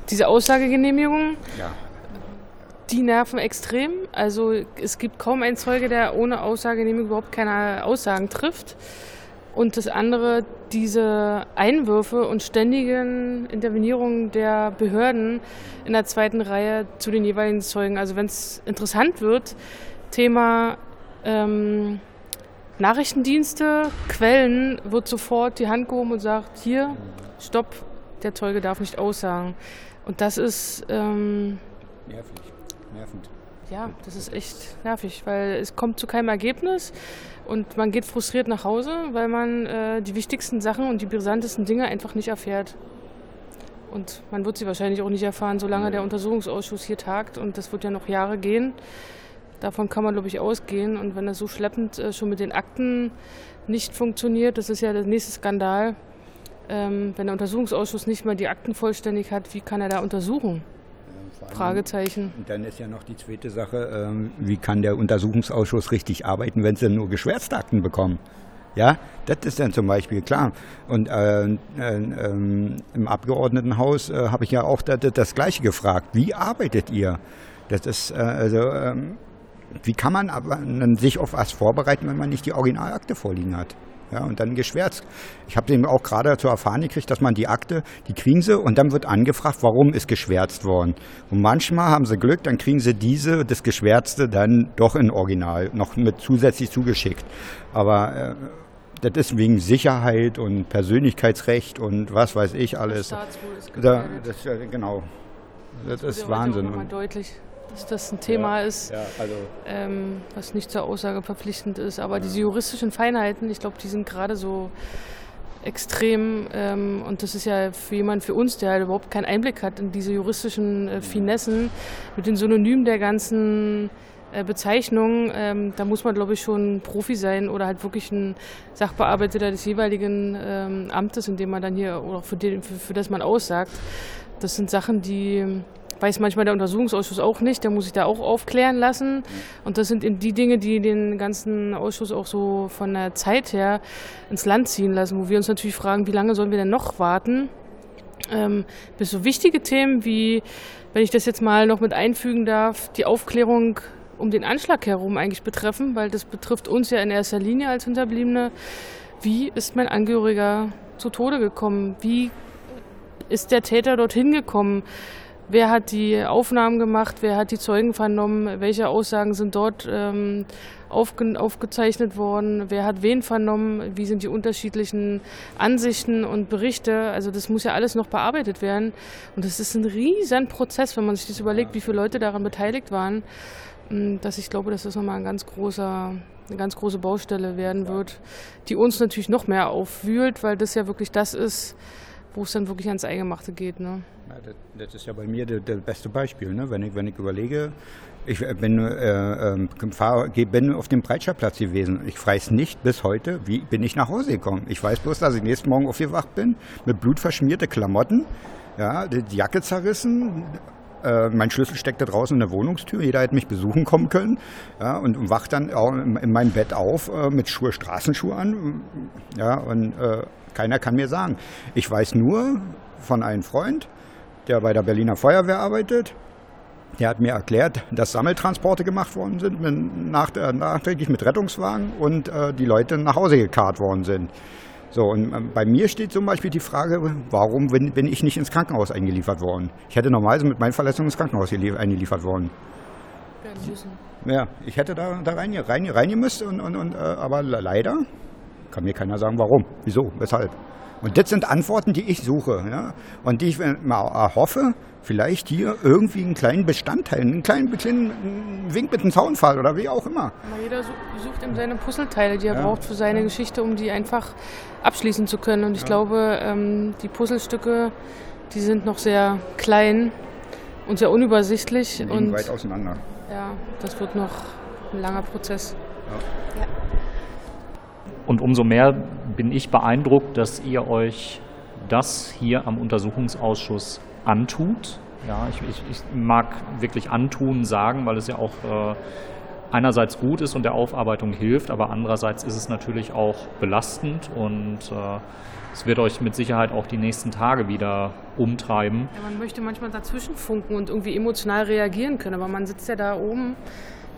diese Aussagegenehmigung. Ja die nerven extrem. Also es gibt kaum einen Zeuge, der ohne Aussagenehmigung überhaupt keine Aussagen trifft. Und das andere, diese Einwürfe und ständigen Intervenierungen der Behörden in der zweiten Reihe zu den jeweiligen Zeugen. Also wenn es interessant wird, Thema ähm, Nachrichtendienste, Quellen, wird sofort die Hand gehoben und sagt, hier, stopp, der Zeuge darf nicht aussagen. Und das ist ähm, nervig nervend. Ja, das ist echt nervig, weil es kommt zu keinem Ergebnis und man geht frustriert nach Hause, weil man äh, die wichtigsten Sachen und die brisantesten Dinge einfach nicht erfährt. Und man wird sie wahrscheinlich auch nicht erfahren, solange der Untersuchungsausschuss hier tagt und das wird ja noch Jahre gehen. Davon kann man, glaube ich, ausgehen. Und wenn das so schleppend äh, schon mit den Akten nicht funktioniert, das ist ja der nächste Skandal. Ähm, wenn der Untersuchungsausschuss nicht mal die Akten vollständig hat, wie kann er da untersuchen? Fragezeichen. Und dann ist ja noch die zweite Sache, ähm, wie kann der Untersuchungsausschuss richtig arbeiten, wenn sie nur geschwärzte Akten bekommen? Ja, das ist dann zum Beispiel klar. Und äh, äh, ähm, im Abgeordnetenhaus äh, habe ich ja auch das, das, Gleiche gefragt. Wie arbeitet ihr? Das ist äh, also, ähm, wie kann man aber sich auf was vorbereiten, wenn man nicht die Originalakte vorliegen hat? Ja, und dann geschwärzt. Ich habe eben auch gerade zu erfahren gekriegt, dass man die Akte, die kriegen sie und dann wird angefragt, warum ist geschwärzt worden. Und manchmal haben sie Glück, dann kriegen sie diese, das Geschwärzte dann doch in Original, noch mit zusätzlich zugeschickt. Aber äh, das ist wegen Sicherheit und Persönlichkeitsrecht und was weiß ich alles. Da, das, genau. Das, das ist Wahnsinn. Deutlich dass das ein Thema ja, ist, ja, also ähm, was nicht zur Aussage verpflichtend ist. Aber diese juristischen Feinheiten, ich glaube, die sind gerade so extrem ähm, und das ist ja für jemanden für uns, der halt überhaupt keinen Einblick hat in diese juristischen äh, Finessen mit den Synonymen der ganzen äh, Bezeichnungen, ähm, da muss man glaube ich schon Profi sein oder halt wirklich ein Sachbearbeiter des jeweiligen ähm, Amtes, in dem man dann hier oder für, den, für, für das man aussagt. Das sind Sachen, die weiß manchmal der Untersuchungsausschuss auch nicht, der muss sich da auch aufklären lassen. Und das sind die Dinge, die den ganzen Ausschuss auch so von der Zeit her ins Land ziehen lassen, wo wir uns natürlich fragen, wie lange sollen wir denn noch warten? Ähm, bis so wichtige Themen wie, wenn ich das jetzt mal noch mit einfügen darf, die Aufklärung um den Anschlag herum eigentlich betreffen, weil das betrifft uns ja in erster Linie als Hinterbliebene. Wie ist mein Angehöriger zu Tode gekommen? Wie ist der Täter dorthin gekommen? Wer hat die Aufnahmen gemacht? Wer hat die Zeugen vernommen? Welche Aussagen sind dort ähm, aufge aufgezeichnet worden? Wer hat wen vernommen? Wie sind die unterschiedlichen Ansichten und Berichte? Also das muss ja alles noch bearbeitet werden. Und das ist ein riesen Prozess, wenn man sich das überlegt, wie viele Leute daran beteiligt waren. Mm, dass ich glaube, dass das nochmal ein ganz großer, eine ganz große Baustelle werden wird, die uns natürlich noch mehr aufwühlt, weil das ja wirklich das ist, wo es dann wirklich ans Eingemachte geht. Ne? Ja, das, das, ist ja bei mir das, beste Beispiel. Ne? Wenn, ich, wenn ich überlege, ich bin, äh, äh, fahr, bin auf dem Breitscheidplatz gewesen. Ich weiß nicht bis heute, wie bin ich nach Hause gekommen. Ich weiß bloß, dass ich nächsten Morgen aufgewacht bin, mit blutverschmierte Klamotten, ja, die Jacke zerrissen, äh, mein Schlüssel steckte draußen in der Wohnungstür. Jeder hätte mich besuchen kommen können. Ja, und, wacht dann in, in meinem Bett auf äh, mit Schuhe, Straßenschuhe an. Ja, und äh, keiner kann mir sagen. Ich weiß nur von einem Freund, der bei der Berliner Feuerwehr arbeitet. Der hat mir erklärt, dass Sammeltransporte gemacht worden sind, mit, nach, nachträglich mit Rettungswagen und äh, die Leute nach Hause gekarrt worden sind. So, und ähm, bei mir steht zum Beispiel die Frage, warum bin, bin ich nicht ins Krankenhaus eingeliefert worden? Ich hätte normalerweise mit meinen Verletzungen ins Krankenhaus eingeliefert worden. Ja, ich hätte da, da rein, rein, rein müssen, und, und, und, äh, aber leider kann mir keiner sagen, warum, wieso, weshalb. Und das sind Antworten, die ich suche. Ja? Und die ich mal erhoffe, vielleicht hier irgendwie einen kleinen Bestandteil, einen kleinen, kleinen Wink mit einem Zaunfall oder wie auch immer. Jeder sucht eben seine Puzzleteile, die er ja. braucht für seine ja. Geschichte, um die einfach abschließen zu können. Und ich ja. glaube, ähm, die Puzzlestücke, die sind noch sehr klein und sehr unübersichtlich. und weit auseinander. Ja, das wird noch ein langer Prozess. Ja. Und umso mehr bin ich beeindruckt, dass ihr euch das hier am Untersuchungsausschuss antut. Ja, ich, ich, ich mag wirklich antun sagen, weil es ja auch äh, einerseits gut ist und der Aufarbeitung hilft, aber andererseits ist es natürlich auch belastend und äh, es wird euch mit Sicherheit auch die nächsten Tage wieder umtreiben. Ja, man möchte manchmal dazwischen funken und irgendwie emotional reagieren können, aber man sitzt ja da oben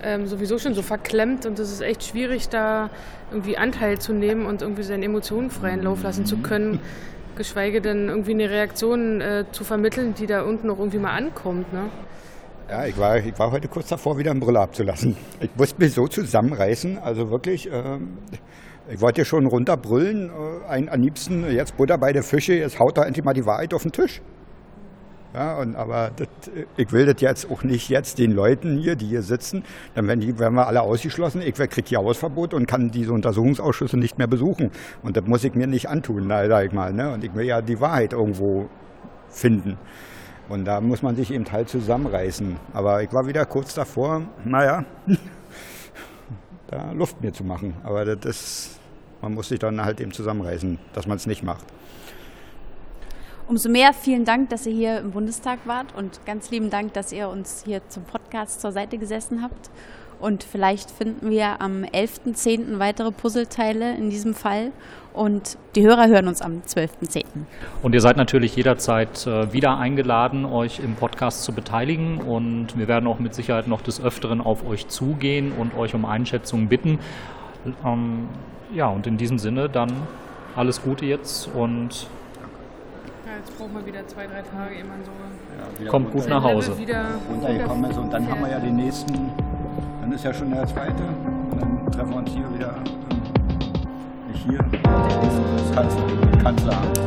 ähm, sowieso schon so verklemmt und es ist echt schwierig, da irgendwie Anteil zu nehmen und irgendwie seine Emotionen freien Lauf lassen zu können. Geschweige denn irgendwie eine Reaktion äh, zu vermitteln, die da unten noch irgendwie mal ankommt. Ne? Ja, ich war, ich war heute kurz davor, wieder eine Brille abzulassen. Ich musste mich so zusammenreißen, also wirklich. Äh, ich wollte schon runterbrüllen, äh, ein, am liebsten jetzt Butter bei der Fische, jetzt haut da endlich mal die Wahrheit auf den Tisch. Ja, und, aber das, ich will das jetzt auch nicht jetzt den Leuten hier, die hier sitzen, dann werden, die, werden wir alle ausgeschlossen. Ich kriege hier Hausverbot und kann diese Untersuchungsausschüsse nicht mehr besuchen. Und das muss ich mir nicht antun, sag ich mal. Ne? Und ich will ja die Wahrheit irgendwo finden. Und da muss man sich eben halt zusammenreißen. Aber ich war wieder kurz davor, naja, da Luft mir zu machen. Aber das ist, man muss sich dann halt eben zusammenreißen, dass man es nicht macht. Umso mehr vielen Dank, dass ihr hier im Bundestag wart und ganz lieben Dank, dass ihr uns hier zum Podcast zur Seite gesessen habt. Und vielleicht finden wir am 11.10. weitere Puzzleteile in diesem Fall. Und die Hörer hören uns am 12.10. Und ihr seid natürlich jederzeit äh, wieder eingeladen, euch im Podcast zu beteiligen. Und wir werden auch mit Sicherheit noch des Öfteren auf euch zugehen und euch um Einschätzungen bitten. Ähm, ja, und in diesem Sinne dann alles Gute jetzt und jetzt brauchen wir wieder zwei, drei Tage, ehe man so kommt gut nach Hause. wieder runtergekommen ist. Und dann haben wir ja den nächsten, dann ist ja schon der zweite. Und dann treffen wir uns hier wieder, ähm, nicht hier, das Kanzler, Kanzleramt.